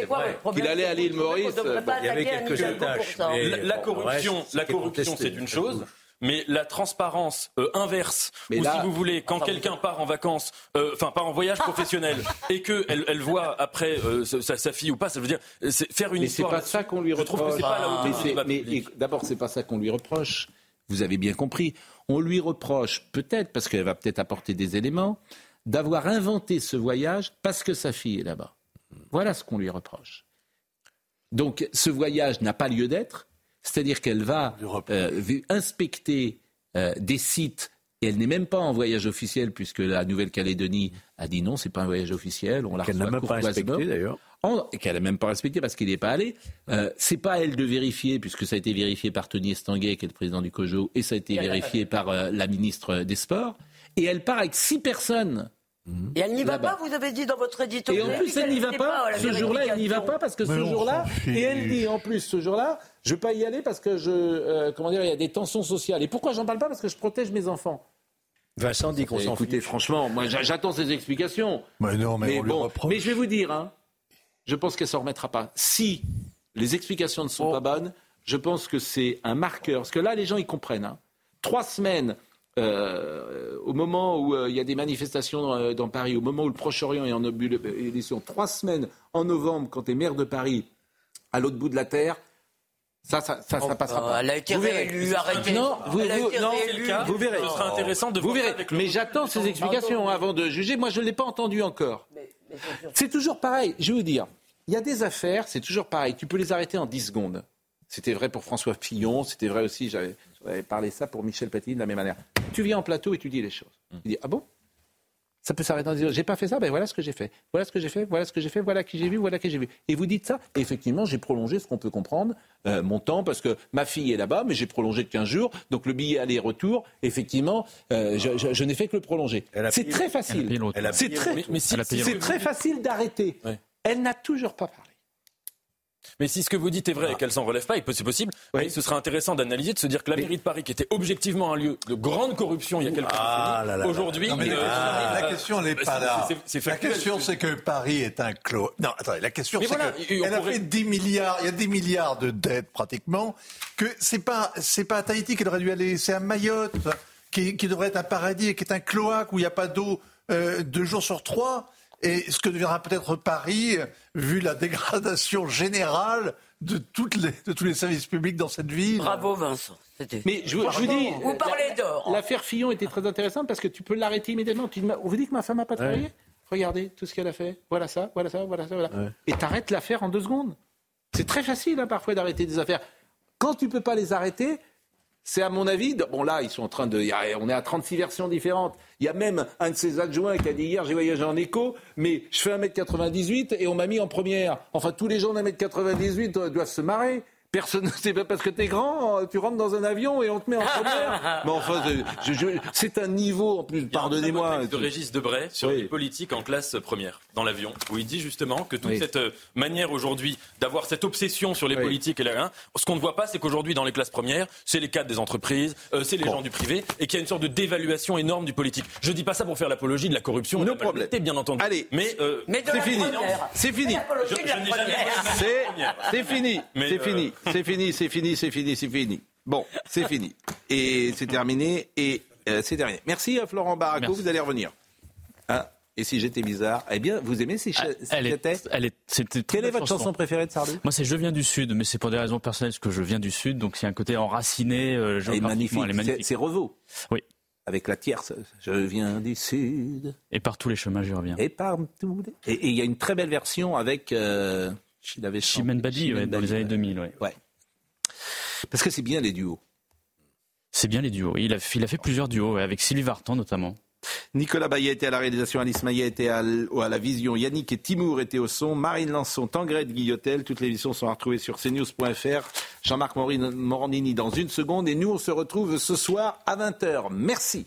Qu'il allait à l'île Maurice. Il y avait quelques attaches. La corruption, la corruption, c'est une chose mais la transparence euh, inverse, ou si vous voulez, quand quelqu'un part en vacances, euh, enfin part en voyage professionnel, et que elle, voit après euh, sa, fille ou pas, ça veut dire faire une mais histoire. c'est pas ça qu'on lui reproche. Je trouve que c'est pas la mais, mais d'abord, c'est pas ça qu'on lui reproche. Vous avez bien compris. On lui reproche peut-être parce qu'elle va peut-être apporter des éléments d'avoir inventé ce voyage parce que sa fille est là-bas. Voilà ce qu'on lui reproche. Donc ce voyage n'a pas lieu d'être c'est-à-dire qu'elle va euh, inspecter euh, des sites et elle n'est même pas en voyage officiel puisque la Nouvelle-Calédonie a dit non, c'est pas un voyage officiel. On l'a qu'elle n'a même pas respecté d'ailleurs. Et qu'elle n'a même pas respecté parce qu'il n'est pas allé. Euh, c'est pas à elle de vérifier puisque ça a été vérifié par Tony Estanguet qui est le président du COJO et ça a été vérifié par euh, la ministre des Sports. Et elle part avec six personnes. Mhm. Et elle n'y va pas, vous avez dit dans votre éditorial. Et en plus, elle n'y va pas. ce jour-là, elle n'y va pas parce que ce jour-là, et elle dit en plus ce jour-là, je ne vais pas y aller parce que je, euh, comment dire, il y a des tensions sociales. Et pourquoi j'en parle pas Parce que je protège mes enfants. Vincent dit qu'on s'en Écoutez, franchement, moi j'attends ces explications. Mais non, mais, bon, mais je vais vous dire, hein, je pense qu'elle s'en remettra pas. Si les explications ne sont oh. pas bonnes, je pense que c'est un marqueur. Parce que là, les gens, ils comprennent. Hein. Trois semaines euh, au moment où euh, il y a des manifestations euh, dans, Paris, au moment où le Proche-Orient est en ébullition, trois semaines en novembre, quand tu es maire de Paris, à l'autre bout de la Terre, ça, ça, ça, ça passera pas. Elle a été réélue, arrêtez. Non, vous, vous, verrez. Ce sera intéressant de vous verrez. Mais j'attends ces explications avant de juger. Moi, je ne l'ai pas entendu encore. C'est toujours pareil. Je vais vous dire, il y a des affaires, c'est toujours pareil. Tu peux les arrêter en 10 secondes. C'était vrai pour François Fillon, c'était vrai aussi, j'avais j'avais parlé ça pour Michel Platini de la même manière. Tu viens en plateau et tu dis les choses. Tu dis, ah bon? Ça peut s'arrêter en disant j'ai pas fait ça, ben voilà ce que j'ai fait, voilà ce que j'ai fait, voilà ce que j'ai fait, voilà qui j'ai vu, voilà qui j'ai vu. Et vous dites ça, et effectivement j'ai prolongé ce qu'on peut comprendre, euh, mon temps, parce que ma fille est là-bas, mais j'ai prolongé de 15 jours, donc le billet aller-retour, effectivement, euh, je, n'ai fait que le prolonger. C'est très facile. C'est très, très facile d'arrêter. Elle n'a toujours pas parlé. Mais si ce que vous dites est vrai et qu'elle s'en relève pas, c'est possible, oui. ce serait intéressant d'analyser, de se dire que la mairie de Paris, qui était objectivement un lieu de grande corruption il y a quelques ah années, aujourd'hui... Euh, la question n'est pas là. la question, c'est que Paris est un clos. Non, attendez, la question, c'est qu'elle a fait 10 milliards, il y a 10 milliards de dettes pratiquement, que c'est pas, c'est pas à Tahiti qu'elle aurait dû aller, c'est à Mayotte. Qui, qui, devrait être un paradis et qui est un cloaque où il n'y a pas d'eau euh, deux jours sur trois, et ce que deviendra peut-être Paris, vu la dégradation générale de, toutes les, de tous les services publics dans cette ville. Bravo Vincent. Mais je, vous dis, vous parlez d'or. L'affaire Fillon était très intéressante parce que tu peux l'arrêter immédiatement. Tu, vous dites que ma femme n'a pas travaillé Regardez tout ce qu'elle a fait. Voilà ça, voilà ça, voilà ça, voilà. Et t'arrêtes l'affaire en deux secondes. C'est très facile hein, parfois d'arrêter des affaires. Quand tu peux pas les arrêter, c'est à mon avis, bon là, ils sont en train de, on est à 36 versions différentes. Il y a même un de ses adjoints qui a dit hier, j'ai voyagé en écho, mais je fais 1m98 et on m'a mis en première. Enfin, tous les gens d'un mètre 98 doivent se marrer. Personne, c'est pas parce que t'es grand, tu rentres dans un avion et on te met en première. Mais enfin, c'est un niveau en plus. Pardonnez-moi. De Régis Debray sur les politiques en classe première dans l'avion, où il dit justement que toute cette euh, manière aujourd'hui d'avoir cette obsession sur les politiques et là, ce qu'on ne voit pas, c'est qu'aujourd'hui dans les classes premières, c'est les cadres des entreprises, euh, c'est les gens du privé, et qu'il y a une sorte de dévaluation énorme du politique. Je dis pas ça pour faire l'apologie de la corruption, nos problèmes, bien entendu. Allez, mais, euh, c'est fini, c'est fini, c'est fini, c'est fini. C'est fini, c'est fini, c'est fini, c'est fini. Bon, c'est fini. Et c'est terminé, et euh, c'est terminé. Merci à Florent Baraco, vous allez revenir. Hein et si j'étais bizarre, eh bien, vous aimez ces, chansons elle, est, elle est, Quelle est votre chanson, préférée de Sardou? Moi, c'est Je viens du Sud, mais c'est pour des raisons personnelles, parce que je viens du Sud, donc c'est un côté enraciné. Euh, elle est magnifique. C'est Revo. Oui. Avec la tierce, je viens du Sud. Et par tous les chemins, je reviens. Et par tous les... Et il y a une très belle version avec... Euh, Chimène Badi, dans les années 2000. Ouais. ouais. Parce que c'est bien les duos. C'est bien les duos. Il a, il a fait plusieurs duos, avec Sylvie Vartan notamment. Nicolas Bayet était à la réalisation, Alice Maillet était à, la vision, Yannick et Timour étaient au son, Marine Lançon, Tangrette Guillotel. Toutes les émissions sont retrouvées sur cnews.fr. Jean-Marc Morandini dans une seconde. Et nous, on se retrouve ce soir à 20h. Merci.